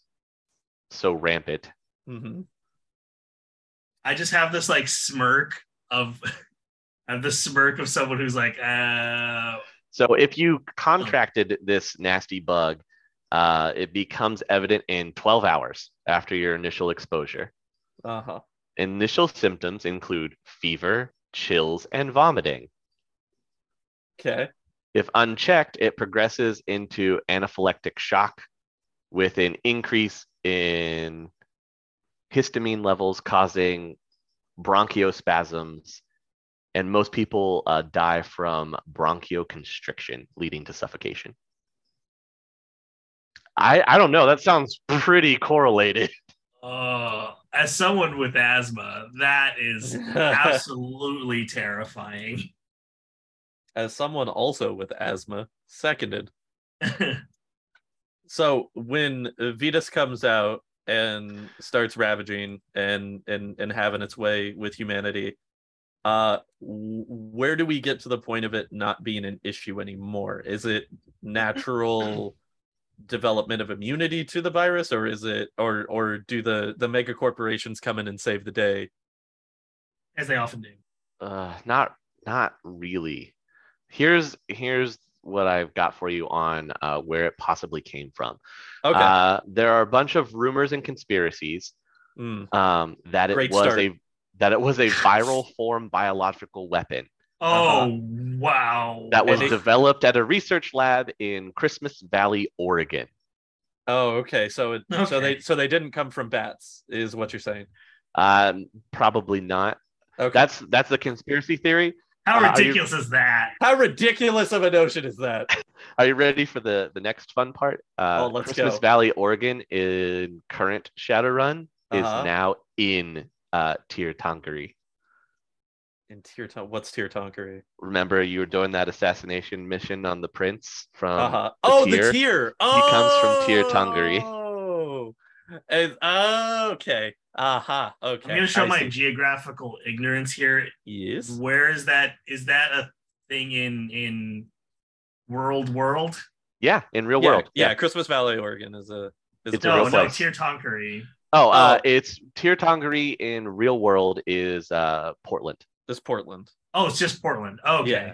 so rampant. hmm I just have this like smirk of I have this smirk of someone who's like, uh So if you contracted this nasty bug, uh, it becomes evident in 12 hours after your initial exposure. Uh-huh. Initial symptoms include fever, chills, and vomiting. Okay. If unchecked, it progresses into anaphylactic shock with an increase in histamine levels causing bronchiospasms. And most people uh, die from bronchoconstriction, leading to suffocation. I, I don't know. That sounds pretty correlated. oh as someone with asthma, that is absolutely terrifying. As someone also with asthma, seconded. So when VITAS comes out and starts ravaging and and and having its way with humanity, uh, where do we get to the point of it not being an issue anymore? Is it natural development of immunity to the virus, or is it, or or do the the mega corporations come in and save the day? As they often do. Uh, not not really. Here's here's what I've got for you on uh, where it possibly came from. Okay. Uh, there are a bunch of rumors and conspiracies Mm, um, that it Great was start. a that it was a viral form biological weapon Oh wow. that was it- developed at a research lab in Christmas Valley, Oregon. Oh, okay. So it, so they so they didn't come from bats, is what you're saying? Um, probably not. Okay. That's that's a conspiracy theory. How uh, are you- ridiculous is that? How ridiculous of a notion is that? Are you ready for the the next fun part? Uh, Oh, let's Christmas go. Valley, Oregon, in current Shadowrun is Uh-huh. now in uh, Tír Tairngire. In tier ton- what's Tír Tairngire? Remember, you were doing that assassination mission on the prince from. uh-huh. the Oh, tier? the tier. He comes from tier Oh, And, oh, okay. Aha. Okay. I'm gonna show I my see. geographical ignorance here. Yes. Where is that? Is that a thing in in World World? Yeah, in real yeah, world. Yeah, Christmas Valley, Oregon is a is It's a a No, real no, place. Tír Tairngire. Oh, uh, Oh. it's Tír Tairngire in real world is uh, Portland. This Portland. Oh, it's just Portland. Okay. Yeah.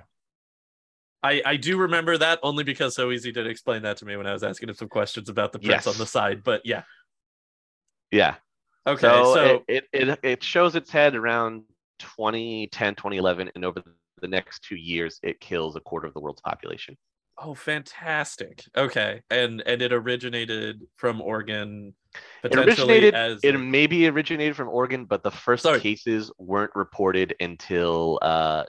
I, I do remember that only because so easy did explain that to me when I was asking him some questions about the prince Yes. on the side. But yeah. Yeah. Okay. so So, it, it, it, it shows its head around 2010, 2011, and over the next two years, it kills a quarter of the world's population. Oh fantastic. Okay. And and it originated from Oregon It potentially originated. as It maybe originated from Oregon, but the first Sorry. cases weren't reported until uh,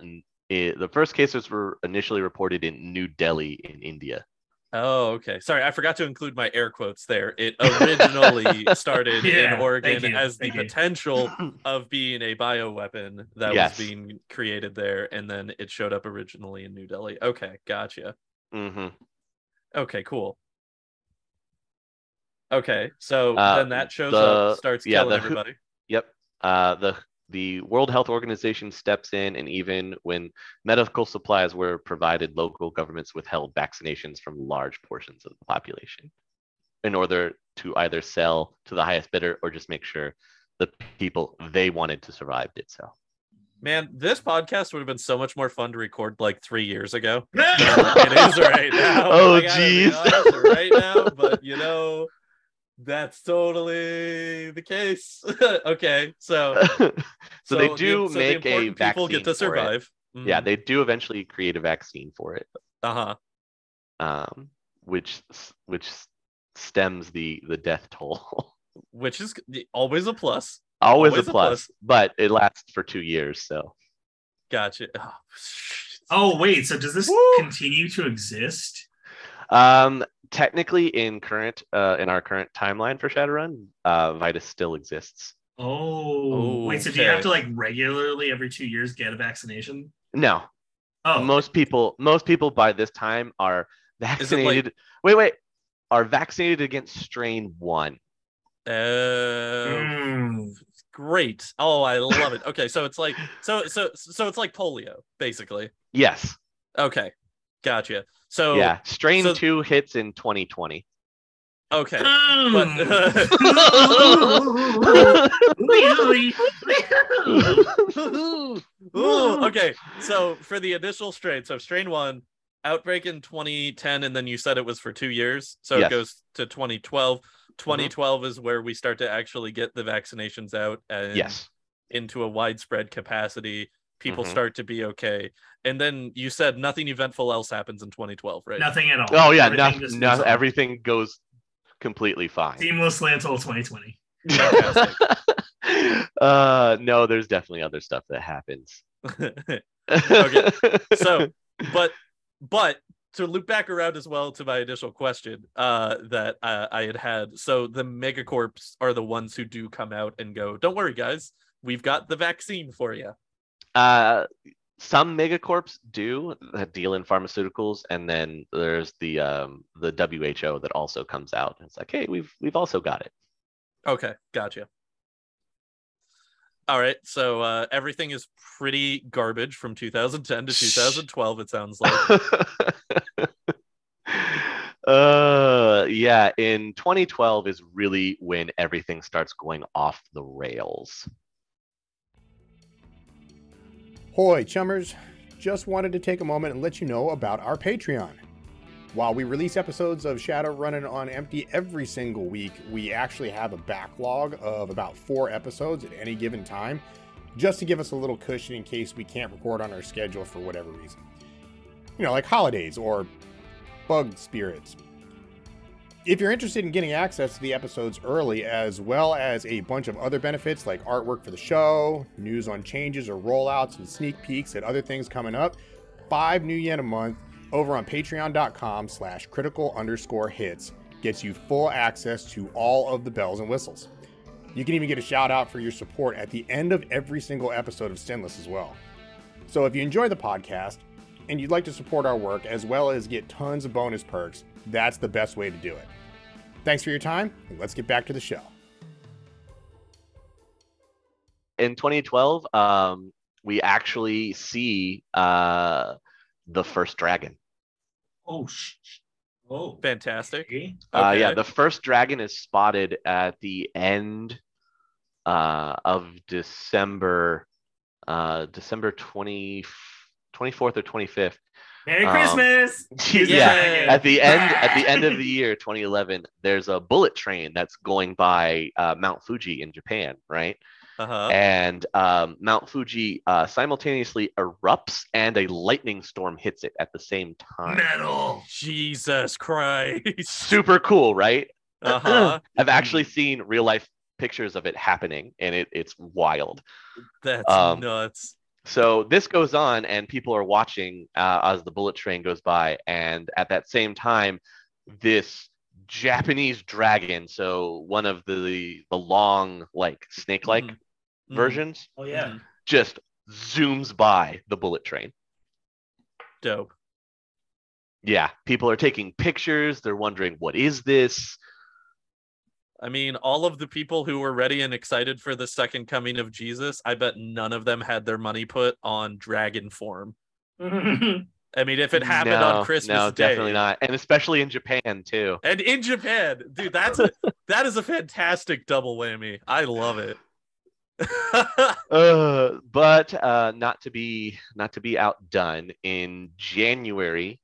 it, the first cases were initially reported in New Delhi in India. Oh, okay. Sorry, I forgot to include my air quotes there. It originally started Yeah, in Oregon thank as the thank you. potential of being a bioweapon that Yes. was being created there, and then it showed up originally in New Delhi. Okay, gotcha. Hmm Okay, cool. Okay, so Uh, then that shows the- up, starts yeah, killing everybody. Yep. Uh, the the World Health Organization steps in, and even when medical supplies were provided, local governments withheld vaccinations from large portions of the population in order to either sell to the highest bidder or just make sure the people they wanted to survive did so. Man, this podcast would have been so much more fun to record like three years ago. it is right now. Oh, I jeez. honest right now, but you know, that's totally the case. okay, so so, they the- do so the make a vaccine. people get to for it. survive. Yeah, they do eventually create a vaccine for it, uh huh. um, which which stems the the death toll. Which is always a plus. Always, Always a a plus, plus. but it lasts for two years. So Gotcha. Oh, Oh wait, so does this Woo! continue to exist? um, technically, in current uh, in our current timeline for Shadowrun, uh, VITAS still exists. Oh, wait, so do you have to like regularly every two years get a vaccination? No, Oh, most people most people by this time are Is it like- vaccinated. Wait, wait, are vaccinated against strain one. Uh, Mm. Great. Oh, I love it. Okay, so it's like so so so it's like polio, basically. Yes. Okay. Gotcha. So yeah, strain so- two hits in 2020. okay. Mm. Ooh, okay. So for the initial strain, so strain one, outbreak in 2010, and then you said it was for two years. So Yes. it goes to 2012. 2012 is where we start to actually get the vaccinations out and yes. into a widespread capacity. People Mhm. start to be okay. And then you said nothing eventful else happens in 2012, right? Nothing at all. Oh yeah, Everything no, no, moves everything goes completely fine. seamlessly until 2020. Uh, no, there's definitely other stuff that happens. Okay, so but but to loop back around as well to my initial question uh that uh, i had had so the megacorps are the ones who do come out and go don't worry guys we've got the vaccine for you uh, some megacorps do that deal in pharmaceuticals, and then there's the um, the WHO that also comes out. It's like, hey, we've we've also got it. okay gotcha all right so uh everything is pretty garbage from 2010 to 2012 it sounds like uh yeah in 2012 is really when everything starts going off the rails Hoi, chummers! Just wanted to take a moment and let you know about our Patreon. While we release episodes of Shadowrunnin' on Empty every single week, we actually have a backlog of about four episodes at any given time, just to give us a little cushion in case we can't record on our schedule for whatever reason. You know, like holidays or bug spirits. If you're interested in getting access to the episodes early, as well as a bunch of other benefits like artwork for the show, news on changes or rollouts, and sneak peeks at other things coming up, five nuyen a month over on patreon.com slash critical underscore hits gets you full access to all of the bells and whistles. You can even get a shout out for your support at the end of every single episode of Sinless as well. So if you enjoy the podcast and you'd like to support our work as well as get tons of bonus perks, that's the best way to do it. Thanks for your time, and let's get back to the show. in 2012 um we actually see uh the first dragon Oh, sh- sh- oh. fantastic Okay. uh yeah the first dragon is spotted at the end uh of december uh december 20 24th or 25th Merry Um, Christmas. Here's yeah at the end at the end of the year 2011 there's a bullet train that's going by uh, mount fuji in japan right uh-huh. and um, mount fuji uh, simultaneously erupts and a lightning storm hits it at the same time. Metal. jesus christ. Super cool right? Uh-huh. I've actually seen real life pictures of it happening and it, it's wild. That's Um, nuts. so this goes on and people are watching uh, as the bullet train goes by and at that same time this japanese dragon so one of the the long like snake like Mhm. Mhm. versions Oh yeah. Mhm. just zooms by the bullet train dope yeah people are taking pictures they're wondering what is this I mean, all of the people who were ready and excited for the second coming of Jesus, I bet none of them had their money put on dragon form. I mean, if it happened no, on Christmas no Day, definitely not and especially in japan too and in Japan, dude, that's a that is a fantastic double whammy. I love it. uh, but uh, not to be not to be outdone in january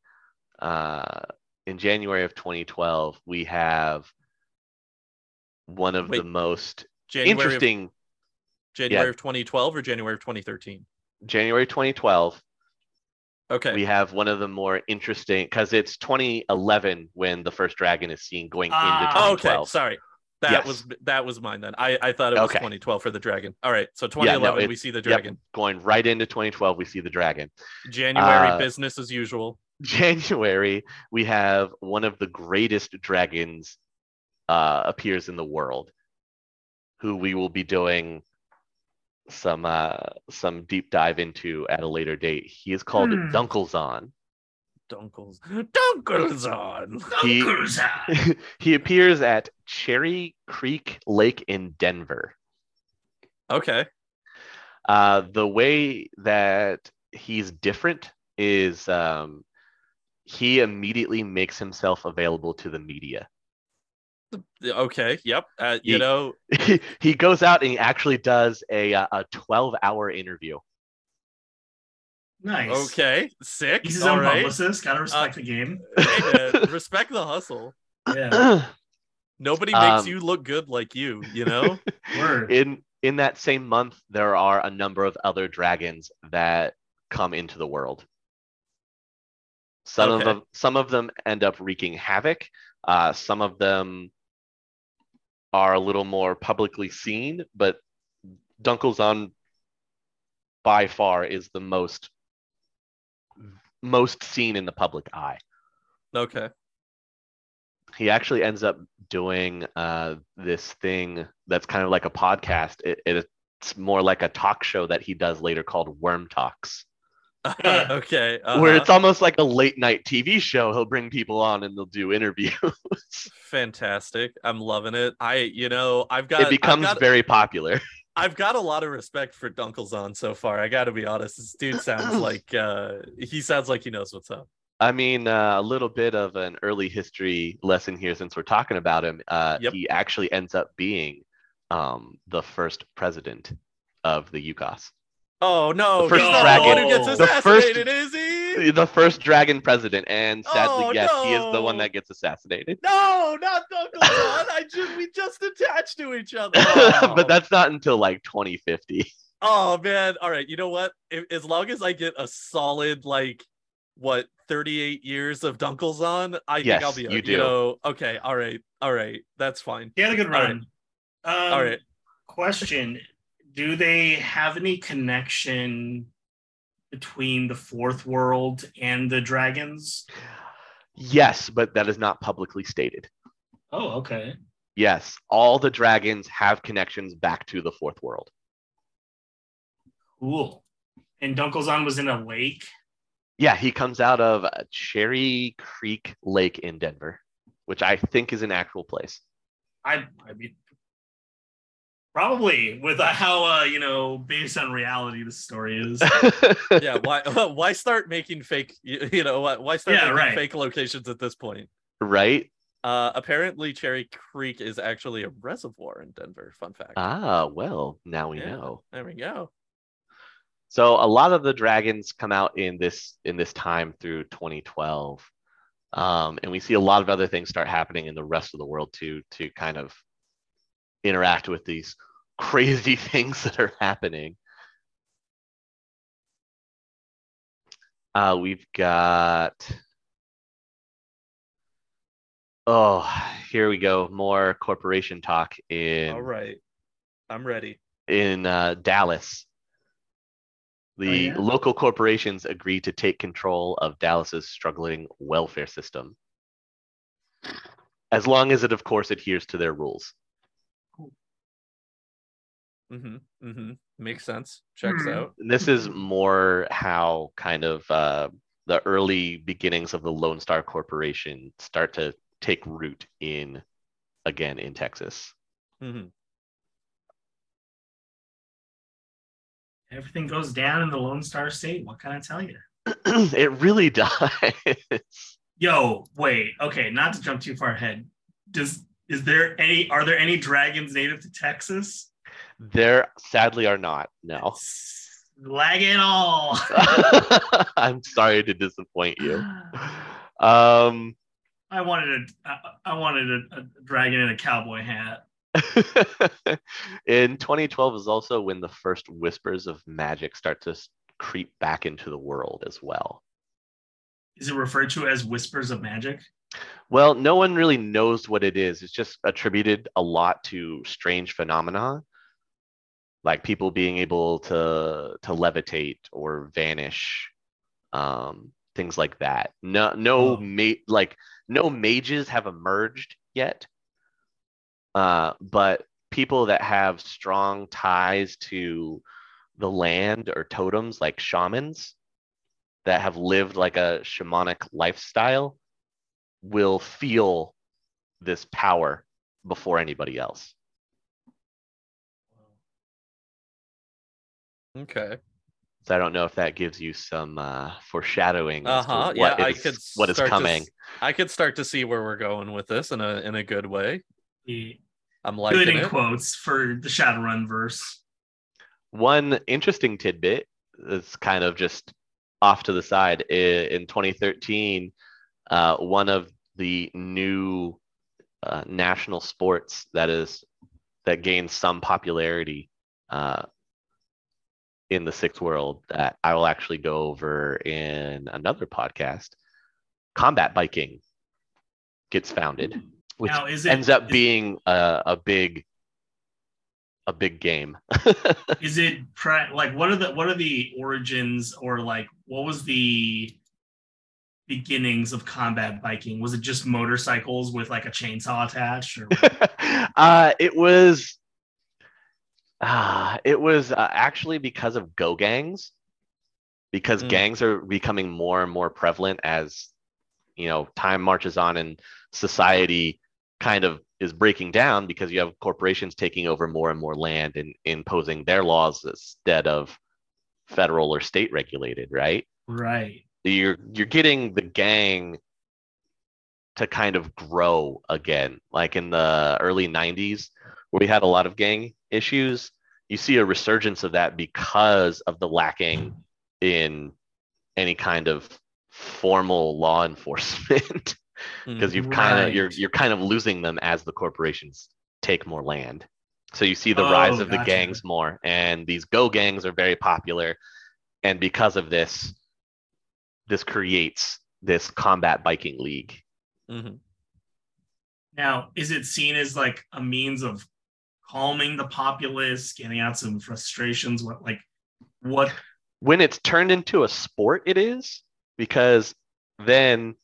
uh, in january of 2012 we have one of the most January of, interesting January yeah. of 2012 or January of 2013. january 2012 Okay. we have one of the more interesting because it's 2011 when the first dragon is seen going Ah. into okay. 2012 Sorry. That Yes. was that was mine then. I, I thought it was Okay. 2012 for the dragon. All right. So Yeah, no, 2011 we see the yep, dragon. going right into 2012 we see the dragon January Uh, business as usual. January, we have one of the greatest dragons uh, appears in the world, who we will be doing some uh, some deep dive into at a later date. He is called Hmm. Dunkelzahn. Dunkles. Dunkles on. He- he appears at Cherry Creek Lake in Denver. Okay. Uh, the way that he's different is um, he immediately makes himself available to the media. Okay. Yep. Uh, you Ye- know, he, he goes out and he actually does a uh, a 12 hour interview. Nice. okay, sick. He's his All own right. publicist. Gotta respect Uh, the game. Hey, man, respect the hustle. Yeah. Nobody makes Um, you look good like you, you know? Word. in in that same month, there are a number of other dragons that come into the world. Some Okay. of them some of them end up wreaking havoc. Uh, some of them are a little more publicly seen, but Dunkelzahn by far is the most most seen in the public eye. okay. he actually ends up doing uh, this thing that's kind of like a podcast. It, it's more like a talk show that he does later called Wyrm Talks, okay. where uh-huh. it's almost like a late night TV show. He'll bring people on and they'll do interviews. fantastic. I'm loving it. I, you know, I've got it becomes got, very popular. I've got a lot of respect for Dunkelzahn so far. I got to be honest. This dude sounds like uh he sounds like he knows what's up. I mean, uh, a little bit of an early history lesson here since we're talking about him. Uh, Yep. He actually ends up being um, the first president of the UCAS. Oh no, The first he's not the one who dragon- gets the first- assassinated, is he? The first dragon president, and sadly, Oh, yes, he is the one that gets assassinated. No, not Dunkelzahn. I just we just attached to each other. Oh. but that's not until like 2050. Oh man, all right. You know what? If, as long as I get a solid like what 38 years of Dunkelzahn, I Yes, think I'll be you you, do. know okay, all right, all right, that's fine. He had a good All right. run. Um, All right. Question: Do they have any connection between the fourth world and the dragons? Yes, but that is not publicly stated. Oh, okay. Yes, all the dragons have connections back to the fourth world. Cool. And Dunkelzahn was in a lake. Yeah, he comes out of Cherry Creek Lake in Denver, which I think is an actual place. I, I mean, probably with uh, how uh, you know based on reality the story is. Yeah, why why start making fake you, you know why, why start Yeah, making right. fake locations at this point? right? Uh apparently Cherry Creek is actually a reservoir in Denver. Fun fact. Ah, well, now we Yeah. know. There we go. So a lot of the dragons come out in this in this time through 2012, um, and we see a lot of other things start happening in the rest of the world too to kind of interact with these crazy things that are happening. Uh, we've got oh, here we go, more corporation talk in All right. I'm ready. in uh, Dallas. The yeah? local corporations agree to take control of Dallas's struggling welfare system, as long as it, of course, adheres to their rules. Mm-hmm. Mm-hmm. Makes sense. Checks Hmm. out. And this is more how kind of uh, the early beginnings of the Lone Star Corporation start to take root in, again, in Texas. Mm-hmm. Everything goes down in the Lone Star State. What can I tell you? it really does. Yo, wait. Okay, not to jump too far ahead. Does is there any? Are there any dragons native to Texas? There sadly are not. No. Lag it all. I'm sorry to disappoint you. Um, I wanted a. I- wanted a, a dragon in a cowboy hat. in 2012 is also when the first whispers of magic start to creep back into the world as well. Is it referred to as whispers of magic? Well, no one really knows what it is. It's just attributed a lot to strange phenomena, like people being able to to levitate or vanish, um, things like that. No, no, Oh. ma- like no mages have emerged yet, uh, but people that have strong ties to the land or totems, like shamans, that have lived like a shamanic lifestyle will feel this power before anybody else. Okay. So I don't know if that gives you some uh, foreshadowing Uh-huh, yeah, what I could what is start to coming. s- I could start to see where we're going with this in a in a good way. The I'm good liking in it. quotes for the Shadowrun verse. One interesting tidbit is kind of just off to the side. In 2013, uh, one of the new uh, national sports that is that gains some popularity uh, in the sixth world that I will actually go over in another podcast. Combat biking gets founded, which now, it ends up being a, a big a big game. is it like what are the what are the origins or like what was the beginnings of combat biking? Was it just motorcycles with like a chainsaw attached? Or uh, it was uh, it was uh, actually because of go gangs because Mm. gangs are becoming more and more prevalent as you know time marches on and society kind of is breaking down because you have corporations taking over more and more land and imposing their laws instead of federal or state regulated right right. you're you're getting the gang to kind of grow again like in the early 90s where we had a lot of gang issues you see a resurgence of that because of the lacking in any kind of formal law enforcement. Because you've kind of you're you're kind of losing them as the corporations take more land. So you see the rise Oh, of the gangs more and these go gangs are very popular. And because of this this creates this combat biking league. Mhm. Now, is it seen as like a means of calming the populace, getting out some frustrations? What like what when it's turned into a sport it is because then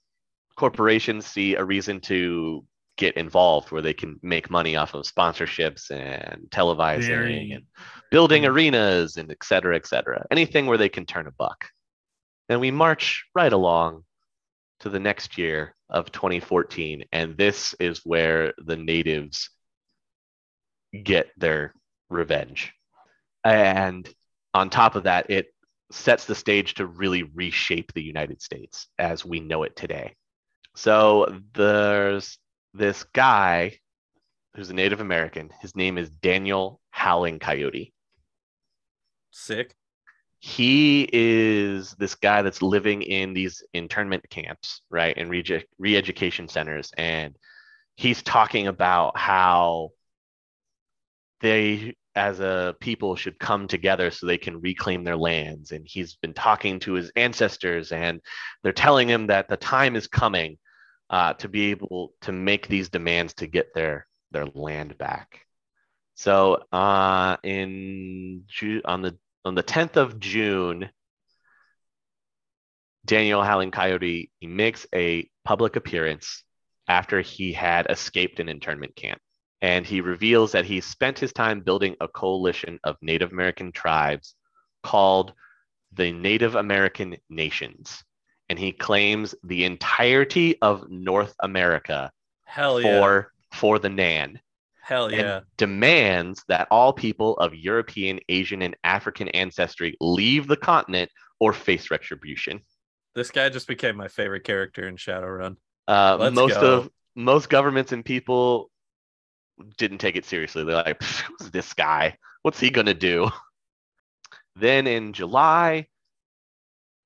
corporations see a reason to get involved where they can make money off of sponsorships and televising very and building arenas and et cetera, et cetera. Anything where they can turn a buck. And we march right along to the next year of 2014. And this is where the natives get their revenge. And on top of that, it sets the stage to really reshape the United States as we know it today. So there's this guy who's a Native American. His name is Daniel Howling Coyote Sick. he is this guy that's living in these internment camps, right, and re- re-education centers, and he's talking about how they, as a people, should come together so they can reclaim their lands. And he's been talking to his ancestors, and they're telling him that the time is coming uh, to be able to make these demands to get their their land back. So, uh, in on the on the 10th of June, Daniel Howling Coyote he makes a public appearance after he had escaped an internment camp. And he reveals that he spent his time building a coalition of Native American tribes called the Native American Nations. And he claims the entirety of North America Hell yeah. for, for the Nan Hell and yeah. demands that all people of European, Asian, and African ancestry leave the continent or face retribution. This guy just became my favorite character in Shadowrun. Uh, most go. of most governments and people didn't take it seriously. They're like, "Who's this guy? What's he gonna do?" Then in July,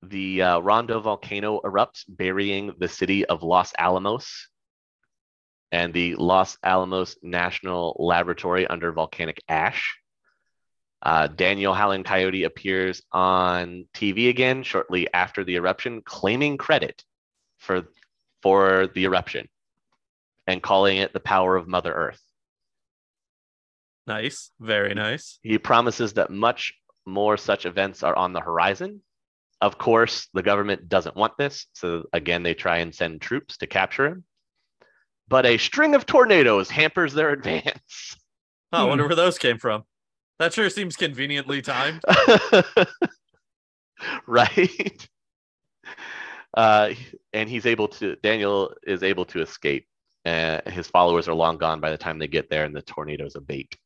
the uh, Rondo volcano erupts, burying the city of Los Alamos and the Los Alamos National Laboratory under volcanic ash. Uh, Daniel Howling Coyote appears on TV again shortly after the eruption, claiming credit for for the eruption and calling it the power of Mother Earth. Nice. Very nice. He promises that much more such events are on the horizon. Of course, the government doesn't want this, so again, they try and send troops to capture him. But a string of tornadoes hampers their advance. Oh, I Hmm. wonder where those came from. That sure seems conveniently timed. right? Uh, and he's able to, Daniel is able to escape. Uh, his followers are long gone by the time they get there and the tornadoes abate.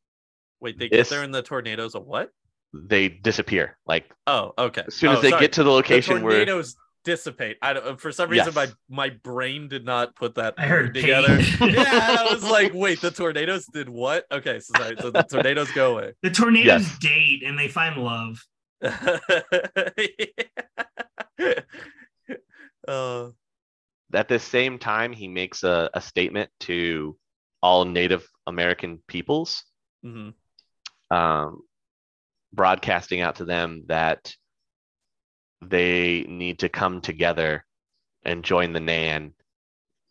Wait, they get there in the tornadoes of what? they disappear. Like Oh, okay. as soon as Oh, they sorry. get to the the location where tornadoes dissipate. I don't, for some reason Yes. my my brain did not put that I heard together. yeah, I was like, wait, the tornadoes did what? Okay, so sorry, so the tornadoes go away. the tornadoes Yes. date and they find love. uh, at the same time he makes a, a statement to all Native American peoples, mhm. Um, broadcasting out to them that they need to come together and join the Nan,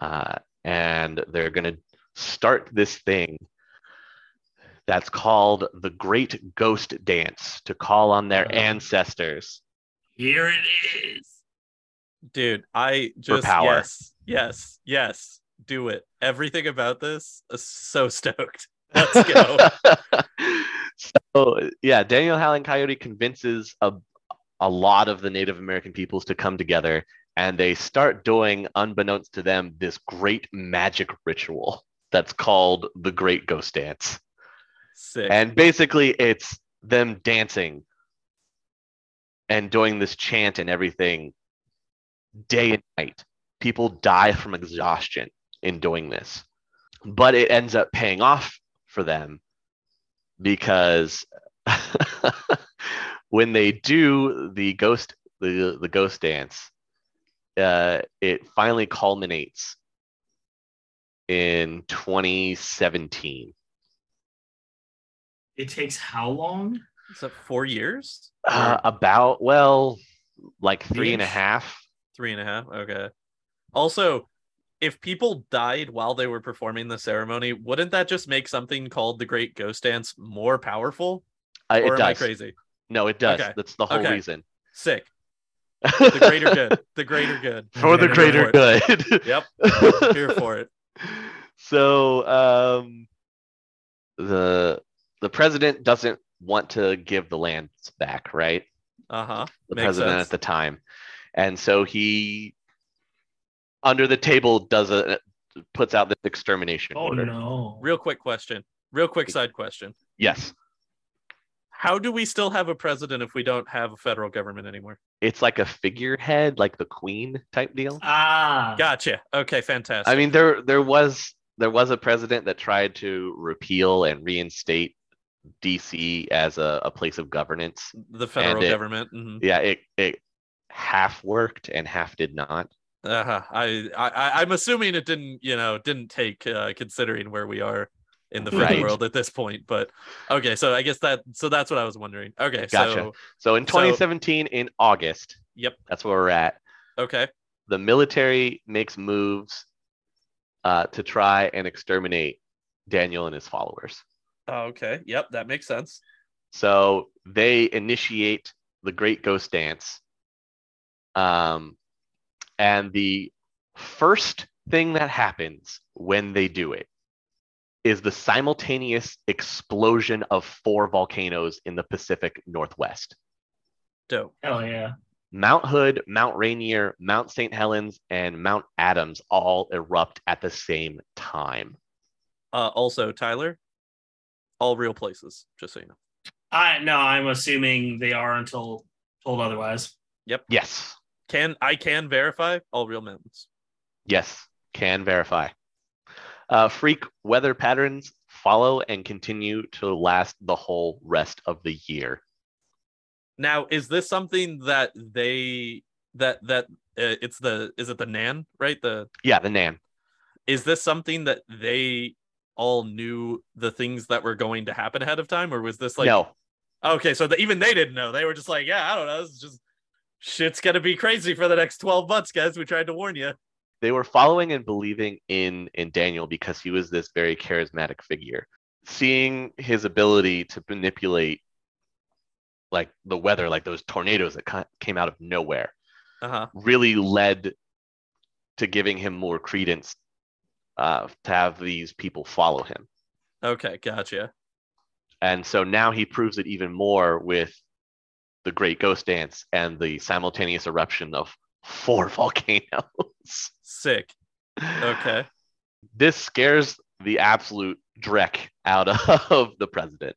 uh, and they're going to start this thing that's called the Great Ghost Dance to call on their Uh-huh. ancestors. Here it is. Dude, I just power. yes, yes, yes, do it. Everything about this is so stoked. Let's go. so yeah, Daniel Howling Coyote convinces a a lot of the Native American peoples to come together and they start doing, unbeknownst to them, this great magic ritual that's called the Great Ghost Dance. Sick. And basically it's them dancing and doing this chant and everything day and night. People die from exhaustion in doing this. But it ends up paying off for them because when they do the ghost the, the ghost dance, uh, it finally culminates in 2017. It takes how long? Is that four years? Uh, about well, like three and a Ish. half. Three and a half. Okay. Also, if people died while they were performing the ceremony, wouldn't that just make something called the Great Ghost Dance more powerful? Or it am I crazy? No, it does. Okay. That's the whole Okay. reason. Sick. The greater good. The greater good. For the greater good. Yep. Here for it. so um, the the president doesn't want to give the lands back, right? Uh huh. The Makes president sense. at the time, and so he under the table does a puts out this extermination Oh order. no. Real quick question. Real quick side question. Yes, How do we still have a president if we don't have a federal government anymore? it's like a figurehead, like the queen type deal. Ah. Gotcha. Okay, fantastic. I mean, there there was there was a president that tried to repeal and reinstate DC as a, a place of governance. the federal it- government. mhm. Yeah, it it half worked and half did not. Uh-huh. I, I I'm assuming it didn't, you know, didn't take uh, considering where we are in the Right. world at this point. But okay, so I guess that so that's what I was wondering. Okay, Gotcha. so So in So- 2017, in August, Yep. that's where we're at. okay, The military makes moves uh, to try and exterminate Daniel and his followers. Oh, okay, yep, that makes sense. So they initiate the Great Ghost Dance. Um, and the first thing that happens when they do it is the simultaneous explosion of four volcanoes in the Pacific Northwest. Dope. Hell yeah. Mount Hood, Mount Rainier, Mount St. Helens, and Mount Adams all erupt at the same time. Uh, also, Tyler, all real places, just so you know. I no, I'm assuming they are until told otherwise. Yep. Yes, Can I can verify all real mountains? yes, can verify. Uh, freak weather patterns follow and continue to last the whole rest of the year. Now, is this something that they that that uh, it's the is it the Nan right the Yeah, the Nan. is this something that they all knew the things that were going to happen ahead of time or was this like no, okay so the, even they didn't know they were just like yeah i don't know this is just shit's gonna be crazy for the next 12 months guys we tried to warn you they were following and believing in in Daniel because he was this very charismatic figure. Seeing his ability to manipulate like the weather, like those tornadoes that came out of nowhere, uh-huh really led to giving him more credence uh, to have these people follow him. okay gotcha And so now he proves it even more with the Great Ghost Dance and the simultaneous eruption of four volcanoes. sick okay This scares the absolute dreck out of the president.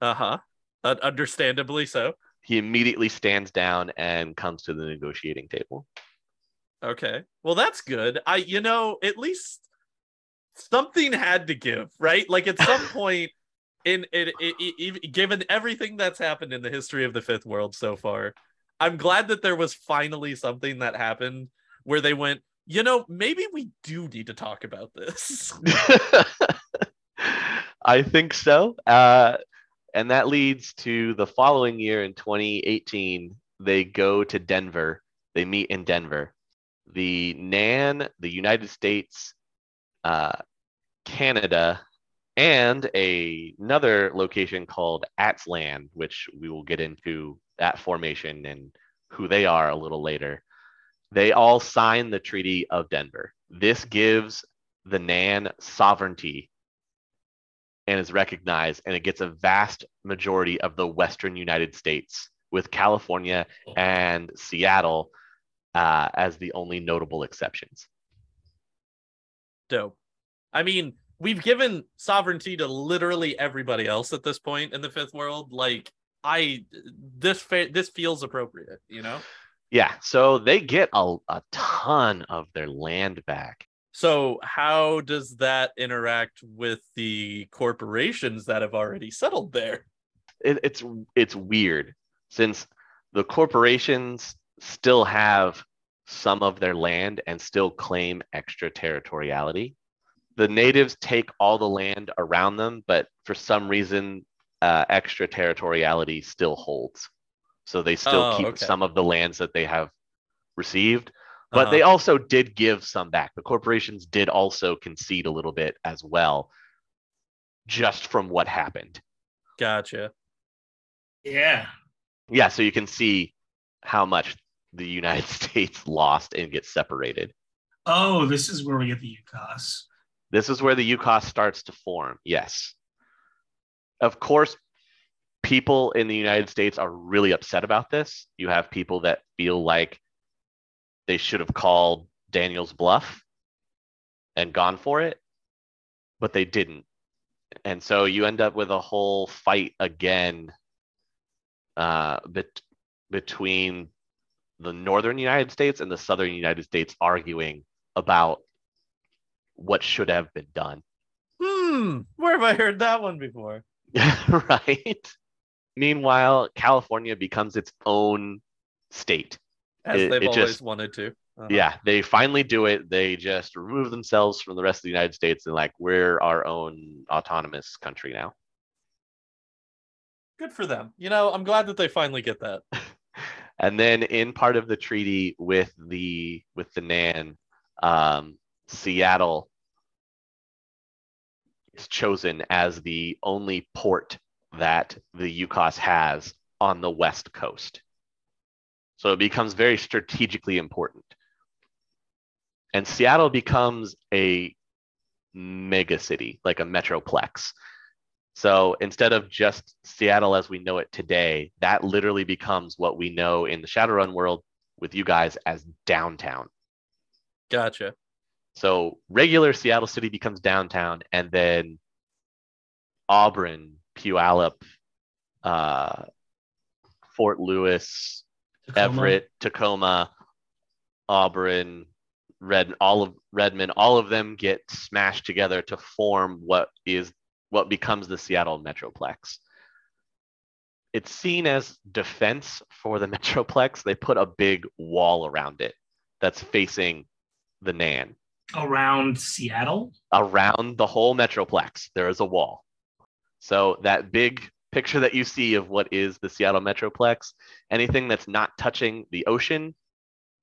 uh-huh Uh, understandably so. He immediately stands down and comes to the negotiating table. Okay. Well, that's good. I, you know, at least something had to give, right? Like at some point, in given everything that's happened in the history of the fifth world so far, I'm glad that there was finally something that happened where they went, you know, maybe we do need to talk about this. I think so. Uh, and that leads to the following year in 2018, they go to Denver. They meet in Denver. The NAN, the United States, uh, Canada, and a, another location called Aztlan, which we will get into that formation and who they are a little later. They all sign the Treaty of Denver. This gives the NAN sovereignty and is recognized, and it gets a vast majority of the Western United States, with California and Seattle uh, as the only notable exceptions. Dope. I mean, we've given sovereignty to literally everybody else at this point in the fifth world. Like, I this fa- this feels appropriate, you know. Yeah, so they get a, a ton of their land back. So how does that interact with the corporations that have already settled there? It, it's it's weird since the corporations still have some of their land and still claim extraterritoriality. The natives take all the land around them, but for some reason, uh, extraterritoriality still holds. So they still Oh, keep okay. some of the lands that they have received, but Uh-huh. they also did give some back. The corporations did also concede a little bit as well, just from what happened. Gotcha. Yeah. Yeah, so you can see how much the United States lost and gets separated. Oh, this is where we get the UCAS. This is where the UCAS starts to form. Yes. Of course, people in the United States are really upset about this. You have people that feel like they should have called Daniel's bluff and gone for it, but they didn't. And so you end up with a whole fight again uh, bet- between the northern United States and the southern United States arguing about what should have been done. Hmm. Where have I heard that one before? right? Meanwhile, California becomes its own state. As It- they've it always just- wanted to. Uh-huh. Yeah, they finally do it. They just remove themselves from the rest of the United States and like we're our own autonomous country now. Good for them. You know, I'm glad that they finally get that. And then in part of the treaty with the with the NAN, um, Seattle is chosen as the only port that the UCAS has on the west coast. So it becomes very strategically important. And Seattle becomes a mega city, like a metroplex. So instead of just Seattle as we know it today, that literally becomes what we know in the Shadowrun world with you guys as downtown. Gotcha. So regular Seattle City becomes downtown, and then Auburn, Puyallup, uh, Fort Lewis, Tacoma. Everett, Tacoma, Auburn, Red, all of Redmond, all of them get smashed together to form what is what becomes the Seattle Metroplex. It's seen as defense for the Metroplex. They put a big wall around it that's facing the Nan. Around Seattle. Around the whole Metroplex, there is a wall. So that big picture that you see of what is the Seattle Metroplex, anything that's not touching the ocean,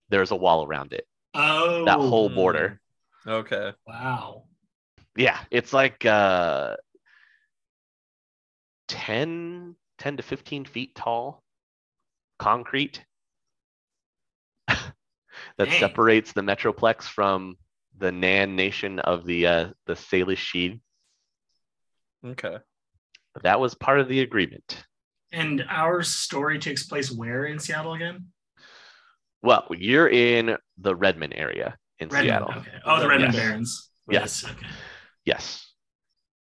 there's a wall around it. Oh. That whole border. Okay. Wow. Yeah, it's like uh 10, 10 to 15 feet tall concrete that Dang. separates the Metroplex from the Nan nation of the uh, the Salish-Shidhe. Okay. That was part of the agreement. And our story takes place where in Seattle again? Well, you're in the Redmond area in Redmond. Seattle. Okay. Oh, the Redmond Yes. Barrens. Yes. Okay. Yes.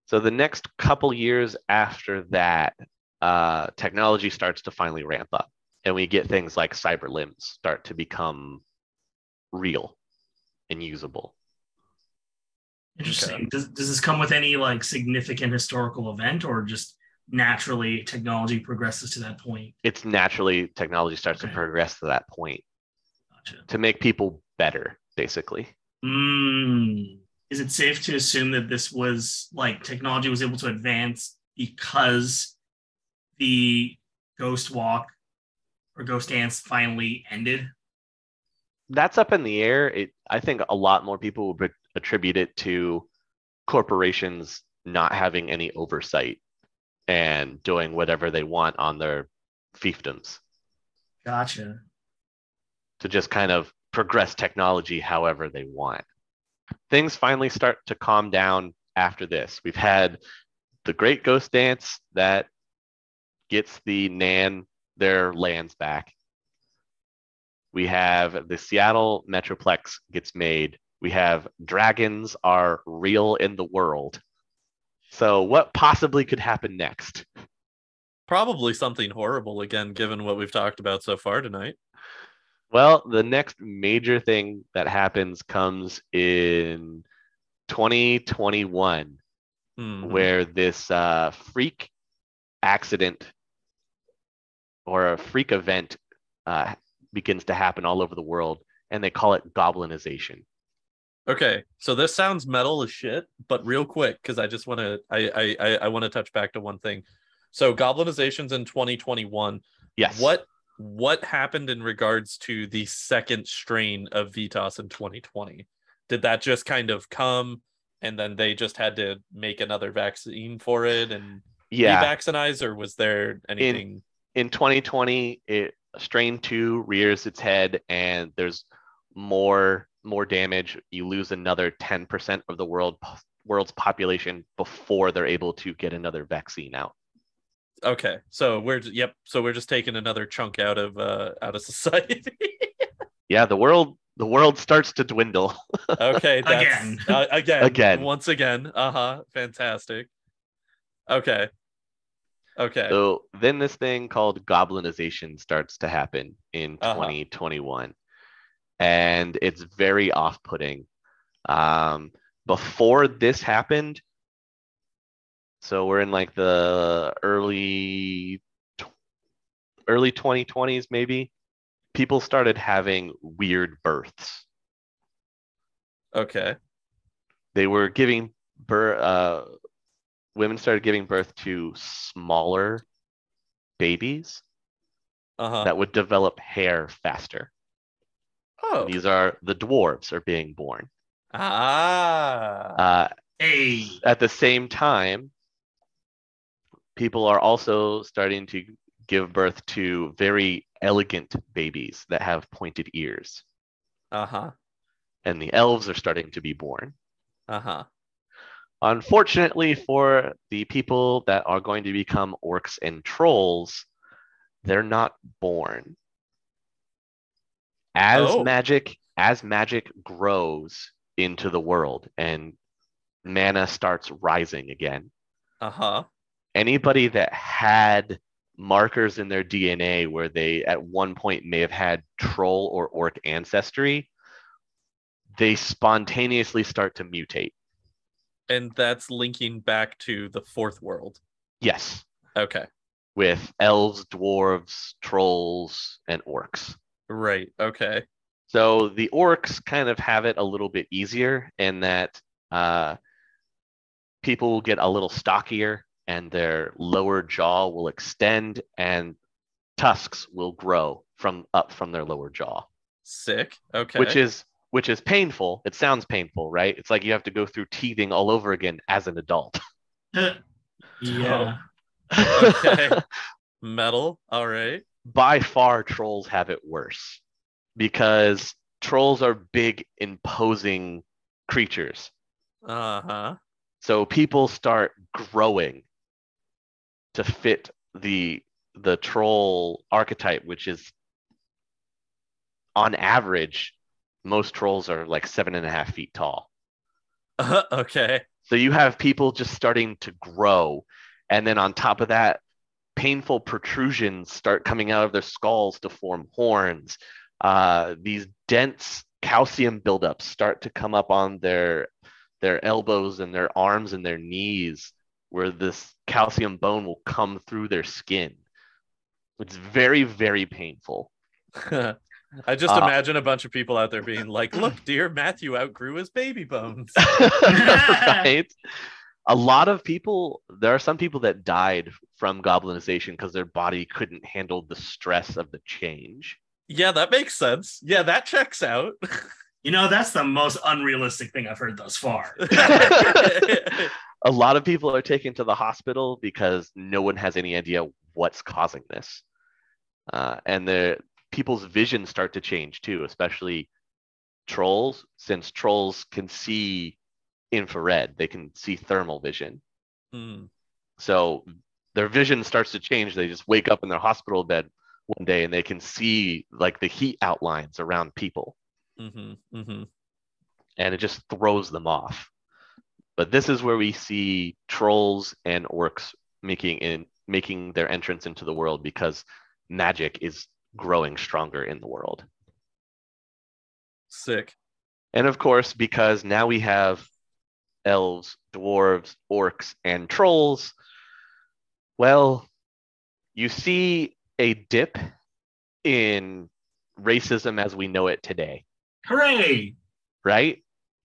So the next couple years after that, uh, technology starts to finally ramp up, and we get things like cyber limbs start to become real and usable. Interesting. Does, does this come with any like significant historical event or just naturally technology progresses to that point? It's naturally technology starts Okay. to progress to that point Gotcha. to make people better, basically. Mm. Is it safe to assume that this was like technology was able to advance because the ghost walk or ghost dance finally ended? That's up in the air. It, I think a lot more people would attribute it to corporations not having any oversight and doing whatever they want on their fiefdoms Gotcha. to just kind of progress technology however they want. Things finally start to calm down after this. We've had the Great Ghost Dance that gets the Nan their lands back. We have the Seattle Metroplex gets made. We have dragons are real in the world. So what possibly could happen next? Probably something horrible again, given what we've talked about so far tonight. Well, the next major thing that happens comes in 2021, Mhm. where this uh, freak accident or a freak event uh, begins to happen all over the world, and they call it goblinization. Okay, so this sounds metal as shit, but real quick, because I just want to, I, I, I, want to touch back to one thing. So goblinizations in 2021. Yes. What what happened in regards to the second strain of VITAS in 2020? Did that just kind of come, and then they just had to make another vaccine for it and Yeah. revaccinize, or was there anything? in 2020 it strain 2 rears its head and there's more more damage you lose another 10% of the world world's population before they're able to get another vaccine out Okay, so we're j- yep, so we're just taking another chunk out of uh out of society. yeah the world the world starts to dwindle Okay, that's, Again. uh, again, Again. once again. Uh huh. Fantastic. Okay. Okay. so then this thing called goblinization starts to happen in Uh-huh. 2021 and it's very off-putting um, before this happened so we're in like the early early 2020s maybe people started having weird births Okay. they were giving birth uh, women started giving birth to smaller babies Uh huh. that would develop hair faster Oh. these are the dwarves are being born Ah. uh, Hey, at the same time people are also starting to give birth to very elegant babies that have pointed ears Uh huh. and the elves are starting to be born Uh huh. Unfortunately, for the people that are going to become orcs and trolls, they're not born. As Oh. magic, as magic grows into the world and mana starts rising again, Uh huh. anybody that had markers in their DNA where they at one point may have had troll or orc ancestry, they spontaneously start to mutate. And that's linking back to the fourth world. Yes. Okay. with elves, dwarves, trolls, and orcs. Right. Okay. So the orcs kind of have it a little bit easier in that uh, people will get a little stockier and their lower jaw will extend and tusks will grow from up from their lower jaw, Sick. Okay. which is which is painful. It sounds painful, right? It's like you have to go through teething all over again as an adult. yeah. okay. Metal. All right. by far trolls have it worse because trolls are big imposing creatures Uh huh. so people start growing to fit the the troll archetype which is on average most trolls are like seven and a half feet tall okay. so you have people just starting to grow and then on top of that painful protrusions start coming out of their skulls to form horns. Uh, these dense calcium buildups start to come up on their their elbows and their arms and their knees, where this calcium bone will come through their skin. It's very, very painful. I just Uh, imagine a bunch of people out there being like, "Look, dear Matthew outgrew his baby bones." right? A lot of people, there are some people that died from goblinization because their body couldn't handle the stress of the change. yeah, that makes sense. Yeah, that checks out. You know, that's the most unrealistic thing I've heard thus far. a lot of people are taken to the hospital because no one has any idea what's causing this. Uh, and the people's vision start to change too, especially trolls, since trolls can see infrared, they can see thermal vision. Hmm. So their vision starts to change. They just wake up in their hospital bed one day and they can see like the heat outlines around people Mhm, mhm. and it just throws them off. But this is where we see trolls and orcs making in making their entrance into the world because magic is growing stronger in the world. Sick. And of course, because now we have elves, dwarves, orcs, and trolls, well, you see a dip in racism as we know it today, Hooray! right?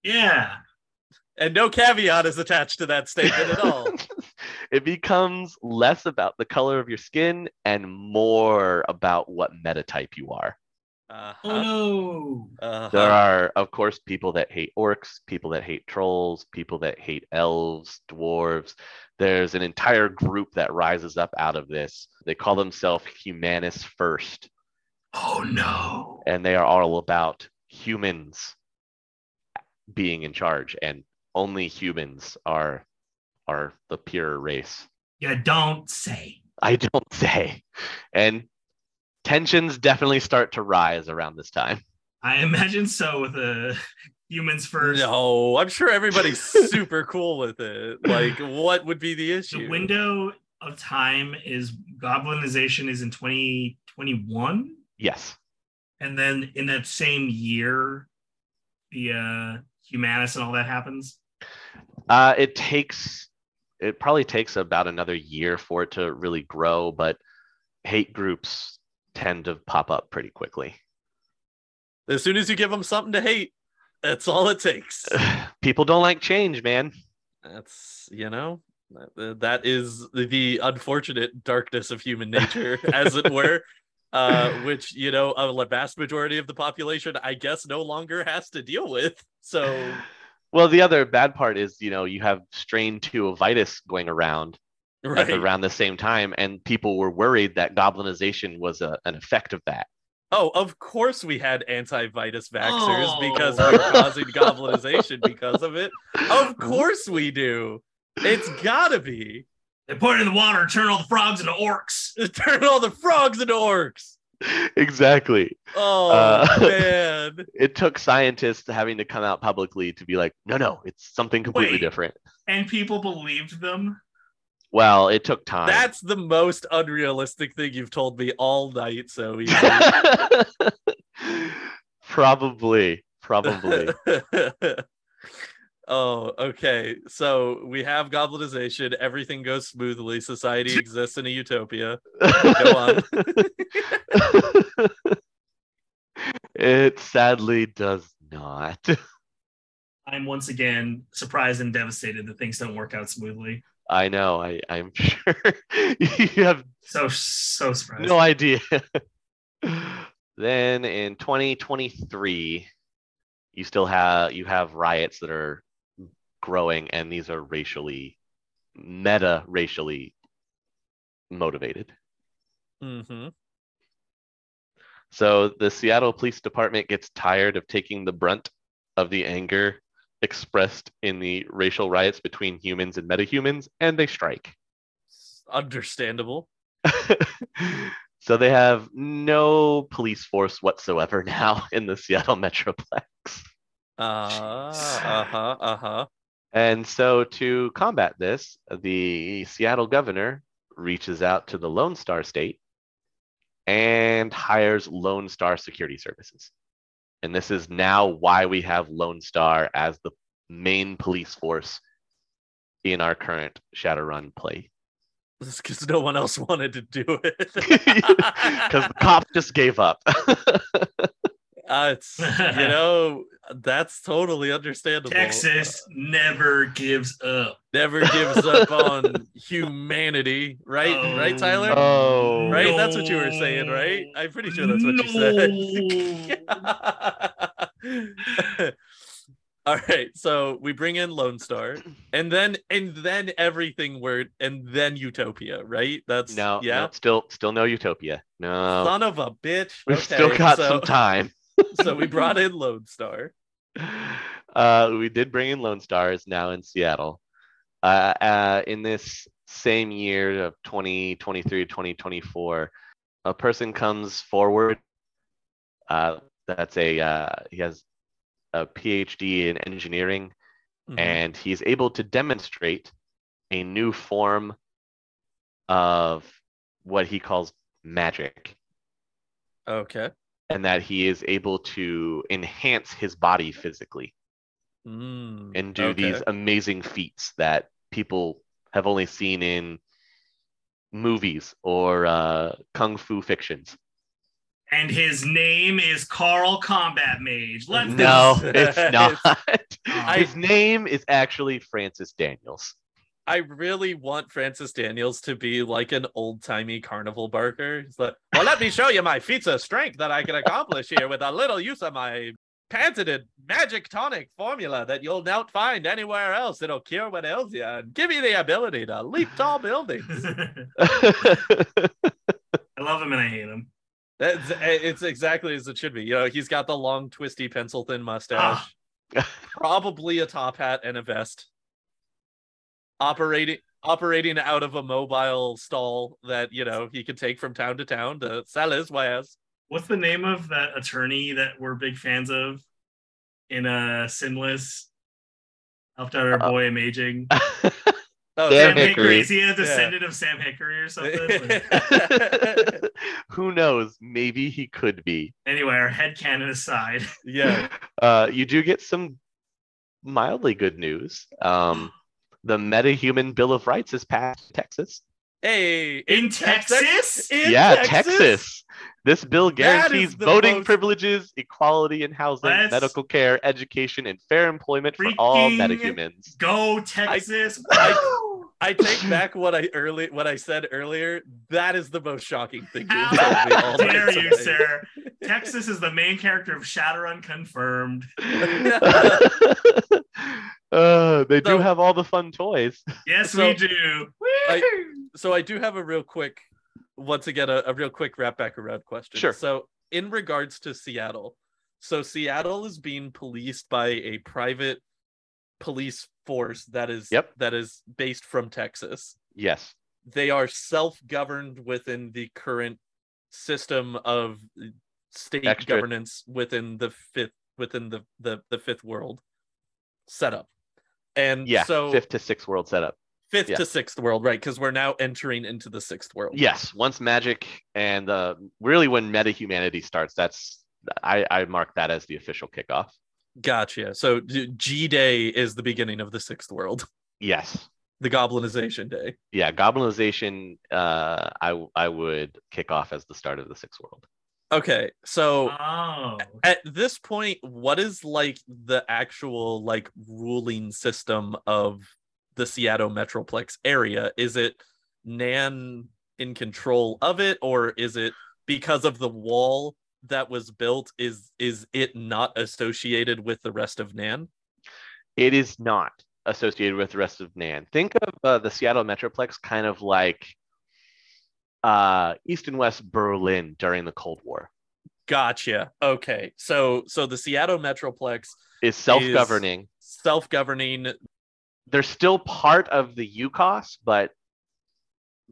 Yeah. And no caveat is attached to that statement at all. it becomes less about the color of your skin and more about what metatype you are. Uh-huh. Oh no. Uh-huh. There are, of course, people that hate orcs, people that hate trolls, people that hate elves, dwarves. There's an entire group that rises up out of this. They call themselves Humanist First, Oh no. and they are all about humans being in charge, and only humans are are the pure race. Yeah, don't say. I don't say. And tensions definitely start to rise around this time. I imagine so with the humans first. No, I'm sure everybody's super cool with it. Like, what would be the issue? The window of time is goblinization is in 2021. Yes. And then in that same year, the uh Humanis and all that happens. Uh, it takes, it probably takes about another year for it to really grow, but hate groups tend to pop up pretty quickly. As soon as you give them something to hate, that's all it takes. People don't like change, man. That's you know, that, that is the unfortunate darkness of human nature, as it were. Uh, which you know, a vast majority of the population, I guess, no longer has to deal with. So, Well, the other bad part is, you know, you have strain 2 of VITAS going around right. the- around the same time, and people were worried that goblinization was a, an effect of that. Oh, of course we had anti-VITAS vaxxers Oh. because we're causing goblinization because of it. Of course we do. It's gotta be. They put it in the water, and turn all the frogs into orcs. Turn all the frogs into orcs. exactly. Oh Uh, man. It took scientists having to come out publicly to be like, no, no, it's something completely Wait. different. And people believed them. Well, it took time. That's the most unrealistic thing you've told me all night. So probably, probably. Oh, okay. So we have goblinization. Everything goes smoothly. Society exists in a utopia. Go on. it sadly does not. I'm once again surprised and devastated that things don't work out smoothly. I know. I, I'm sure you have So so surprised. no idea. then in 2023, you still have you have riots that are growing, and these are racially, meta racially motivated. hmm So the Seattle Police Department gets tired of taking the brunt of the anger expressed in the racial riots between humans and metahumans, and they strike. Understandable. so they have no police force whatsoever now in the Seattle Metroplex. uh, Uh huh. Uh huh. And so to combat this, the Seattle governor reaches out to the Lone Star State and hires Lone Star Security Services. And this is now why we have Lone Star as the main police force in our current Shadowrun play. because no one else wanted to do it. Because the cops just gave up. Uh, it's you know that's totally understandable. Texas never gives up. never gives up on humanity, right? Oh, right, Tyler? oh, Right? That's what you were saying, right? I'm pretty sure that's what you said. All right, so we bring in Lone Star, and then and then everything word, and then Utopia, right? That's no, yeah. no, still, still no Utopia. No, Son of a bitch. we've Okay, still got so, some time. So we brought in Lone Star. Uh, we did bring in Lone Star. Stars now in Seattle. Uh, uh, in this same year of 2023 2024, a person comes forward. Uh, that's a uh, he has a PhD in engineering, Mhm. and he's able to demonstrate a new form of what he calls magic, Okay. And that he is able to enhance his body physically. Mm, and do these amazing feats that people have only seen in movies or uh, kung fu fictions. And his name is Carl Combat Mage. Let's No, it's not. I- His name is actually Francis Daniels. I really want Francis Daniels to be like an old timey carnival barker. He's like, well, let me show you my feats of strength that I can accomplish here with a little use of my patented magic tonic formula that you'll not find anywhere else. It'll cure what ails you and give you the ability to leap tall buildings. I love him and I hate him. That's, it's exactly as it should be. You know, he's got the long, twisty, pencil thin mustache, Ah. probably a top hat and a vest, operating operating out of a mobile stall that you know he could take from town to town to sell his wares. What's the name of that attorney that we're big fans of in uh Sinless? Helped out our Uh, boy Amazing. Oh, Sam Sam Hickory. Hickory. Is he a descendant of Sam Hickory or something? Who knows? Maybe he could be. anyway, our head canon aside. yeah. Uh, you do get some mildly good news. Um, the MetaHuman Bill of Rights is passed in Texas. Hey, In Texas? In yeah, Texas. This bill guarantees voting most- privileges, equality in housing, Let's medical care, education, and fair employment for all freaking metahumans. Go Texas! I- Woo! I take back what I early what I said earlier. That is the most shocking thing you have How told me all dare you, tonight. sir? Texas is the main character of Shadowrun confirmed. uh, they do have all the fun toys. Yes, So- we do. I- so I do have a real quick, once again, a, a real quick wrap back around question. Sure. So in regards to Seattle, so Seattle is being policed by a private police force that is Yep. that is based from Texas. Yes. They are self-governed within the current system of state Extra- governance within the fifth within the the, the fifth world setup. And Yeah. so Fifth to sixth world setup. fifth yeah. to sixth world, right? Because we're now entering into the sixth world. Yes. Once magic and uh, really when meta humanity starts, that's I, I mark that as the official kickoff. Gotcha. So G Day is the beginning of the sixth world, Yes. the Goblinization Day. Yeah. Goblinization. Uh, I I would kick off as the start of the sixth world. Okay, so Oh, at this point, what is like the actual like ruling system of the Seattle Metroplex area? Is it Nan in control of it, or is it because of the wall that was built? Is is it not associated with the rest of Nan? It is not associated with the rest of Nan. Think of uh, the Seattle Metroplex kind of like uh, East and West Berlin during the Cold War. Gotcha. Okay, so so the Seattle Metroplex Is self-governing. self-governing They're still part of the UCAS, but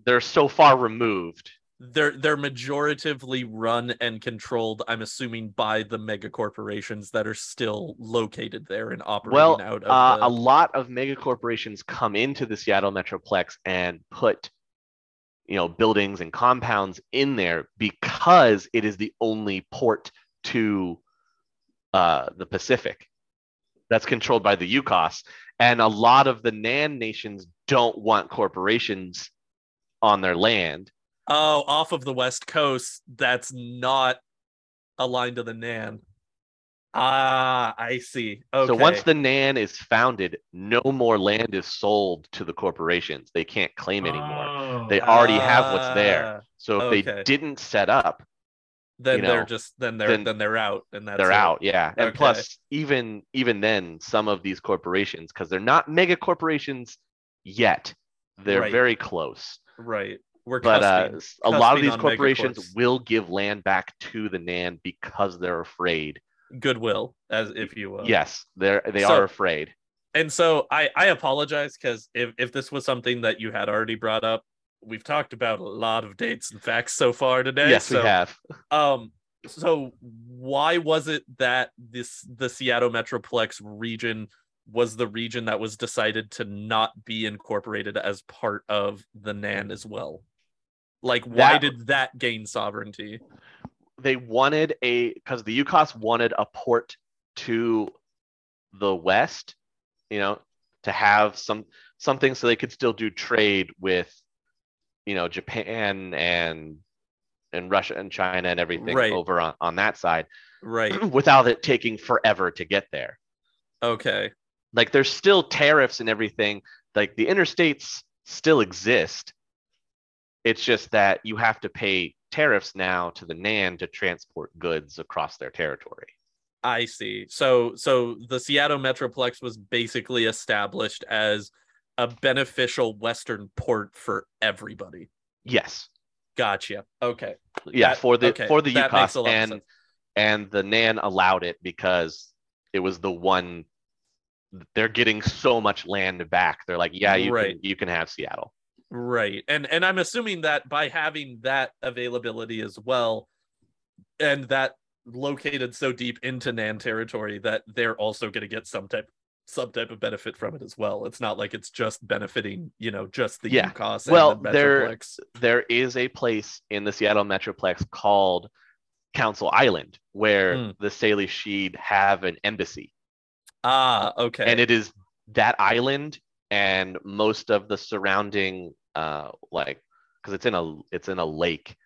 they're so far removed. they're they're majoritively run and controlled i'm assuming by the mega corporations that are still located there and operating Well, out of uh, the... a lot of mega corporations come into the Seattle Metroplex and put you know buildings and compounds in there because it is the only port to uh, the Pacific that's controlled by the UCAS. And a lot of the Nan nations don't want corporations on their land. Oh, off of the west coast, that's not aligned to the Nan. Ah, I see. Okay. So once the Nan is founded, no more land is sold to the corporations. They can't claim anymore. Oh, They already have what's there. Ah, So if okay. they didn't set up, then you they're just then they're then then, they're out and that's they're it. out. Yeah. And Okay. plus, even even then, some of these corporations, because they're not mega corporations yet, they're Right. very close. Right. We're But uh, cusping- a lot of these corporations will give land back to the Nan because they're afraid. Goodwill, as if you will. yes, they're they So- are afraid. and so I I apologize because if if this was something that you had already brought up, we've talked about a lot of dates and facts so far today. yes, so, we have. Um, so why was it that this the Seattle Metroplex region was the region that was decided to not be incorporated as part of the NAN as well? Like, why That- did that gain sovereignty? They wanted a because the UCAS wanted a port to the west, you know, to have some something so they could still do trade with, you know, Japan and and Russia and China and everything Right. over on, on that side Right. without it taking forever to get there. Okay. Like there's still tariffs and everything. Like the interstates still exist. It's just that you have to pay tariffs now to the NAN to transport goods across their territory. I see. So so the Seattle Metroplex was basically established as a beneficial western port for everybody. Yes. Gotcha. Okay. Yeah, That- for the okay, for the that makes a UCAS lot of and and the NAN allowed it because it was the one they're getting so much land back. They're like, yeah, you Right. can you can have Seattle. Right. And and I'm assuming that by having that availability as well and that located so deep into Nan territory that they're also going to get some type some type of benefit from it as well. It's not like it's just benefiting, you know, just the Yeah. UCAS Well, the there- Metroplex. there is a place in the Seattle Metroplex called Council Island where Hmm. the Salish-Shidhe have an embassy. Ah, okay. And it is that island and most of the surrounding uh like because it's in a it's in a lake.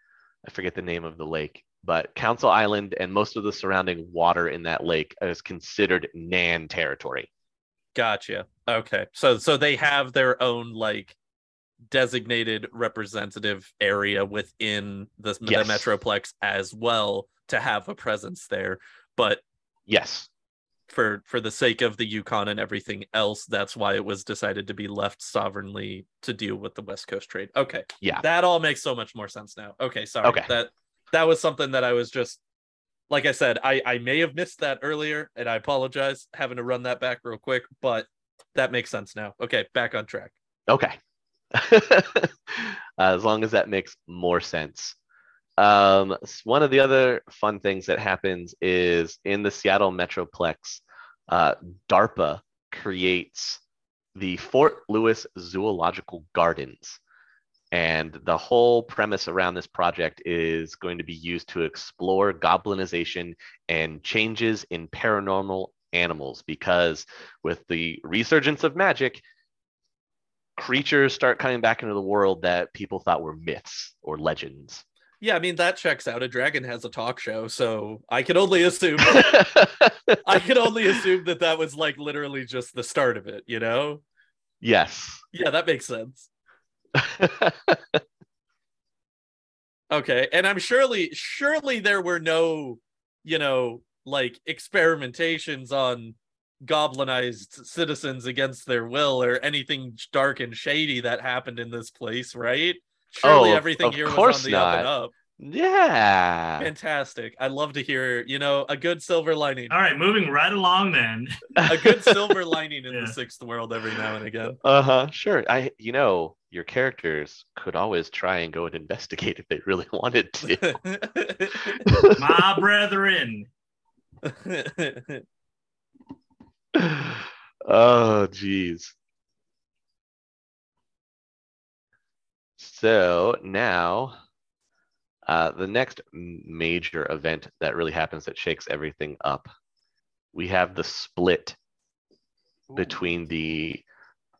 I forget the name of the lake, but Council Island and most of the surrounding water in that lake is considered Nan territory. Gotcha. Okay. So so they have their own like designated representative area within the, Yes. the Metroplex as well to have a presence there. But Yes. For for the sake of the UCAS and everything else, that's why it was decided to be left sovereignly to deal with the West Coast trade. Okay. Yeah. That all makes so much more sense now. Okay, sorry. Okay. That that was something that I was just like I said, I I may have missed that earlier and I apologize having to run that back real quick, but that makes sense now. Okay, back on track. Okay. Uh, as long as that makes more sense. Um, one of the other fun things that happens is in the Seattle Metroplex, uh, DARPA creates the Fort Lewis Zoological Gardens. And the whole premise around this project is going to be used to explore goblinization and changes in paranormal animals because with the resurgence of magic, creatures start coming back into the world that people thought were myths or legends. Yeah, I mean that checks out. A dragon has a talk show, so I can only assume I can only assume that that was like literally just the start of it, you know? yes. Yeah, that makes sense. Okay, and I'm surely surely there were no, you know, like experimentations on goblinized citizens against their will or anything dark and shady that happened in this place, right? Surely Oh, everything of here was on the up and up. yeah. Fantastic. I'd love to hear, you know, a good silver lining. All right, moving right along then. A good silver lining in Yeah. the sixth world every now and again. Uh-huh. Sure. I you know, your characters could always try and go and investigate if they really wanted to. My brethren. oh geez. So now, uh, the next major event that really happens that shakes everything up, we have the split between the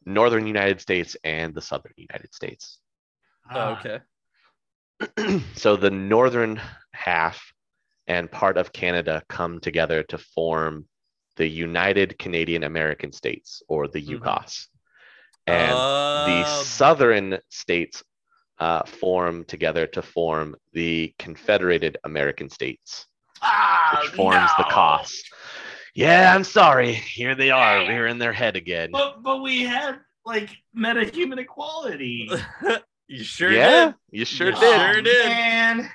northern United States and the southern United States. Oh, Ah, okay. so the northern half and part of Canada come together to form the United Canadian American States, or the. UCAS. And the Uh, southern states uh, form together to form the Confederated American States, ah, which forms the no. CAS. Yeah, I'm sorry. Here they are, Dang. rearing their head again. But but we had like meta-human equality. you sure yeah, did. you sure You did. sure did. Man,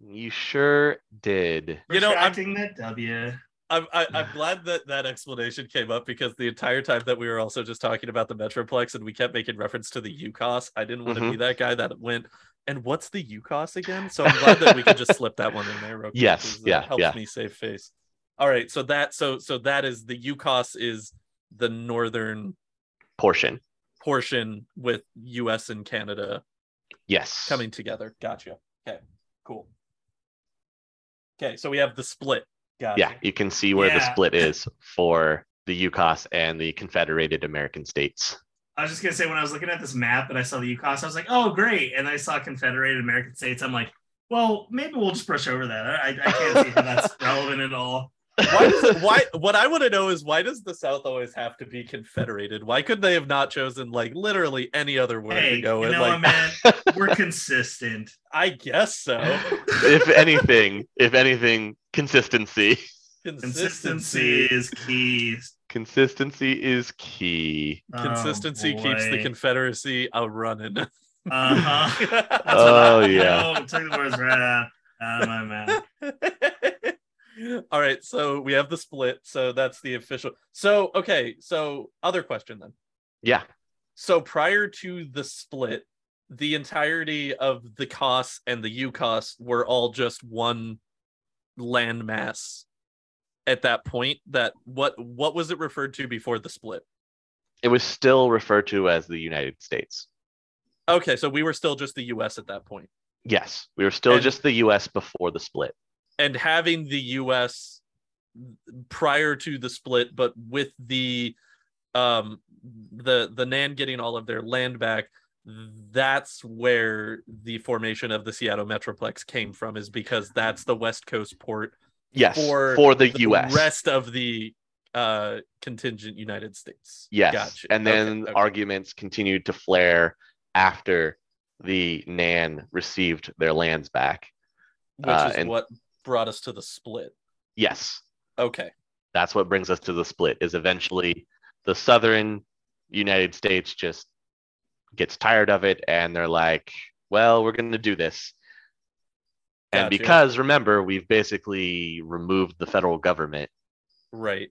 You sure did. You know, I'm- retracting that W. I'm I, I'm glad that that explanation came up because the entire time that we were also just talking about the Metroplex and we kept making reference to the UCAS, I didn't want to Mhm. be that guy that went. And what's the UCAS again? So I'm glad that we could just slip that one in there. Real quick, Yes, yeah, that helps yeah. me save face. All right, so that so so that is the UCAS is the northern Portion. portion with U.S. and Canada Yes. coming together. Gotcha. Okay, cool. Okay, so we have the split. Gotcha. Yeah, you can see where the split is for the UCAS and the Confederated American States. I was just gonna say when I was looking at this map and I saw the UCAS, I was like, oh great. And I saw Confederated American States. I'm like, well, maybe we'll just brush over that. I, I can't see how that's relevant at all. Why does it, why what I want to know is why does the South always have to be confederated? Why could they have not chosen like literally any other word Hey, to go you with? know Like what, man? We're consistent. I guess so. if anything, if anything, consistency. Consistency is key. Consistency is key. Oh, Consistency keeps the. Confederacy a running. Uh-huh. Oh, I, yeah. No, took the words right out, out of my mouth. All right, so we have the split. So that's the official. So okay, so other question then. Yeah. So prior to the split, the entirety of the CAS and the UCAS were all just one landmass at that point. That what what was it referred to before the split? It was still referred to as the United States. Okay, so we were still just the US at that point. Yes, we were still And- just the US before the split. And having the US prior to the split, but with the um the the Nan getting all of their land back, that's where the formation of the Seattle Metroplex came from, is because that's the West Coast port Yes, For for, the, the US. rest of the uh contingent United States. Yes. Gotcha. And Okay, then okay. arguments continued to flare after the Nan received their lands back. which uh, is and- what brought us to the split. Yes, Okay. that's what brings us to the split is eventually the southern United States just gets tired of it and they're like, well, we're going to do this. And because remember, we've basically removed the federal government, Right.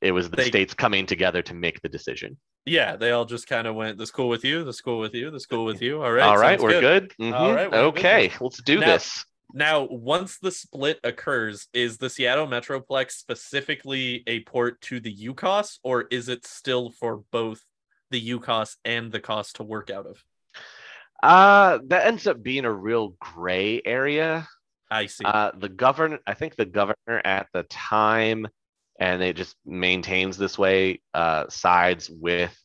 it was the They- states coming together to make the decision. Yeah, they all just kind of went, "This cool with you? This cool with you? This cool with you?" All right, All right, we're good. All Mhm. right, we're good. okay, let's do Now- this. Now, once the split occurs, is the Seattle Metroplex specifically a port to the UCAS, or is it still for both the UCAS and the CAS to work out of? Uh, that ends up being a real gray area. I see. Uh, the governor, I think the governor at the time, and it just maintains this way, uh, sides with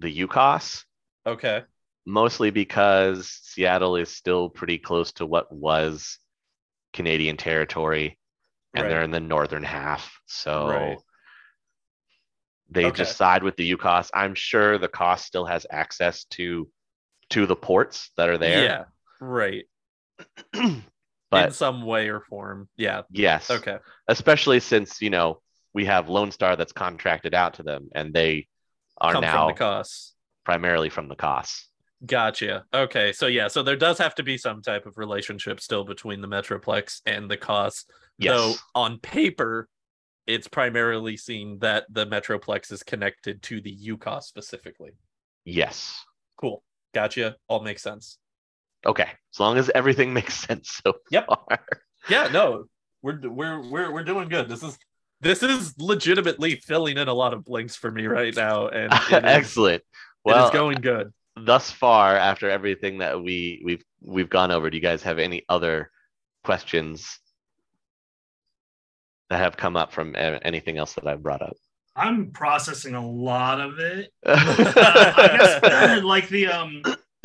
the UCAS, okay. Mostly because Seattle is still pretty close to what was Canadian territory, and Right. they're in the northern half. So Right. they Okay. just side with the UCAS. I'm sure the CAS still has access to to the ports that are there. Yeah. Right. but In some way or form. Yeah. yes. Okay. especially since you know we have Lone Star that's contracted out to them, and they are Come now the CAS. primarily from the CAS. Gotcha. Okay. So yeah, so there does have to be some type of relationship still between the Metroplex and the CAS. Though Yes, on paper, it's primarily seen that the Metroplex is connected to the UCAS specifically. yes. Cool. Gotcha. All makes sense. Okay, as long as everything makes sense so Yep. far. Yeah, no, we're we're we're we're doing good. This is this is legitimately filling in a lot of blinks for me right now, and it is, Excellent. it is Well, going good. Thus far, after everything that we we've we've gone over, do you guys have any other questions that have come up from anything else that I've brought up? I'm processing a lot of it. Uh, I guess like the um,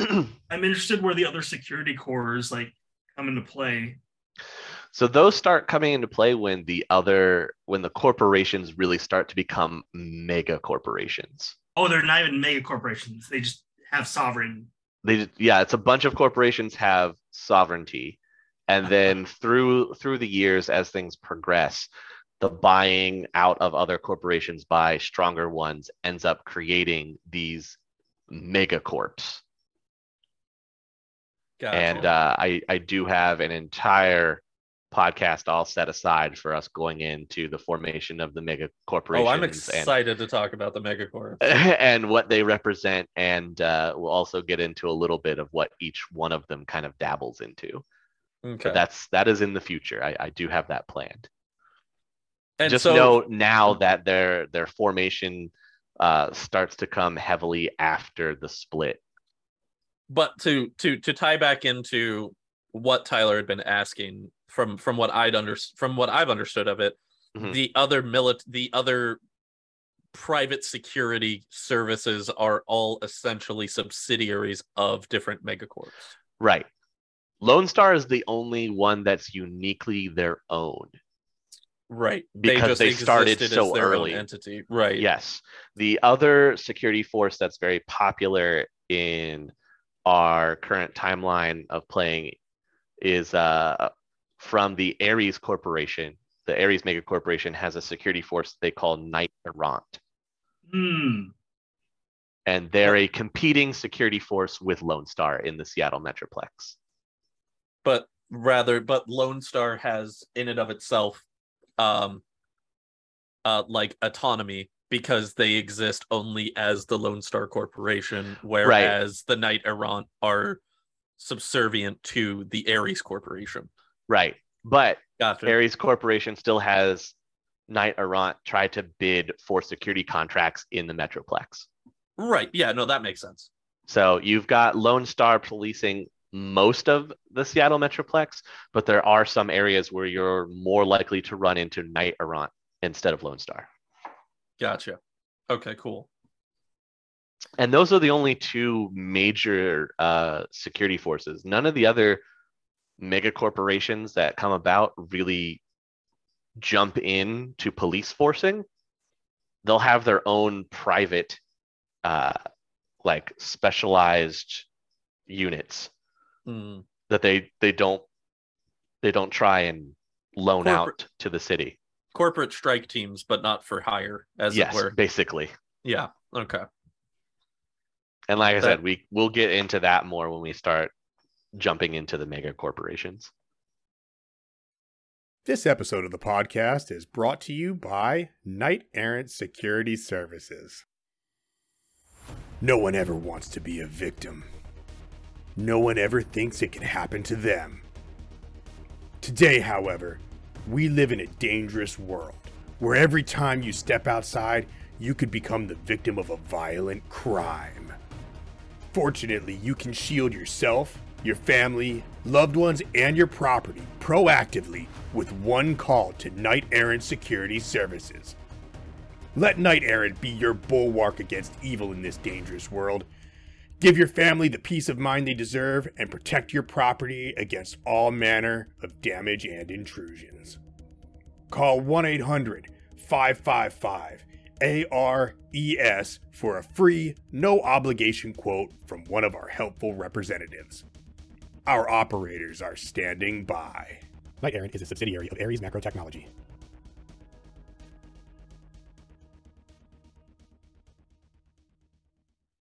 I'm interested where the other security cores like come into play. So those start coming into play when the other when the corporations really start to become mega corporations. Oh, they're not even mega corporations. They just have sovereign. They yeah, it's a bunch of corporations have sovereignty. And then through through the years as things progress, the buying out of other corporations by stronger ones ends up creating these mega corps. Gotcha. And uh, I I do have an entire podcast all set aside for us going into the formation of the mega oh, I'm and, excited to talk about the megacorp. and what they represent, and uh, we'll also get into a little bit of what each one of them kind of dabbles into. Okay. But that's that is in the future. I, I do have that planned. and Just so, know now that their their formation uh, starts to come heavily after the split. but to to to tie back into what Tyler had been asking from from what I'd under from what I've understood of it, Mhm. the other milit the other private security services are all essentially subsidiaries of different megacorps. Right. Lone Star is the only one that's uniquely their own. Right. Because they started existed so as their own early. entity. Right. Yes. The other security force that's very popular in our current timeline of playing is uh, from the Ares Corporation. The Ares Mega Corporation has a security force they call Knight Errant. Hmm. And they're a competing security force with Lone Star in the Seattle Metroplex. But rather, but Lone Star has in and of itself um uh like autonomy because they exist only as the Lone Star Corporation, whereas the Knight Errant are subservient to the Ares Corporation. Right. But Gotcha. Ares Corporation still has Knight Errant try to bid for security contracts in the Metroplex. Right. Yeah, no, that makes sense. So you've got Lone Star policing most of the Seattle Metroplex, but there are some areas where you're more likely to run into Knight Errant instead of Lone Star. Gotcha. Okay, cool. And those are the only two major uh, security forces. None of the other mega corporations that come about really jump in to police forcing. They'll have their own private, uh, like specialized units Hmm. that they they don't they don't try and loan Corporate- out to the city. Corporate strike teams, but not for hire, as yes, it were. basically. Yeah. Okay. And like I That- said, we we'll get into that more when we start jumping into the mega corporations. This episode of the podcast is brought to you by Knight Errant Security Services. No one ever wants to be a victim. No one ever thinks it can happen to them. Today, however, we live in a dangerous world where every time you step outside, you could become the victim of a violent crime. Fortunately, you can shield yourself, your family, loved ones, and your property proactively with one call to Knight Errant Security Services. Let Knight Errant be your bulwark against evil in this dangerous world. Give your family the peace of mind they deserve and protect your property against all manner of damage and intrusions. Call 1 800 555 ARES E for a free, no obligation quote from one of our helpful representatives. Our operators are standing by. Knight Errant is a subsidiary of Ares Macrotechnology.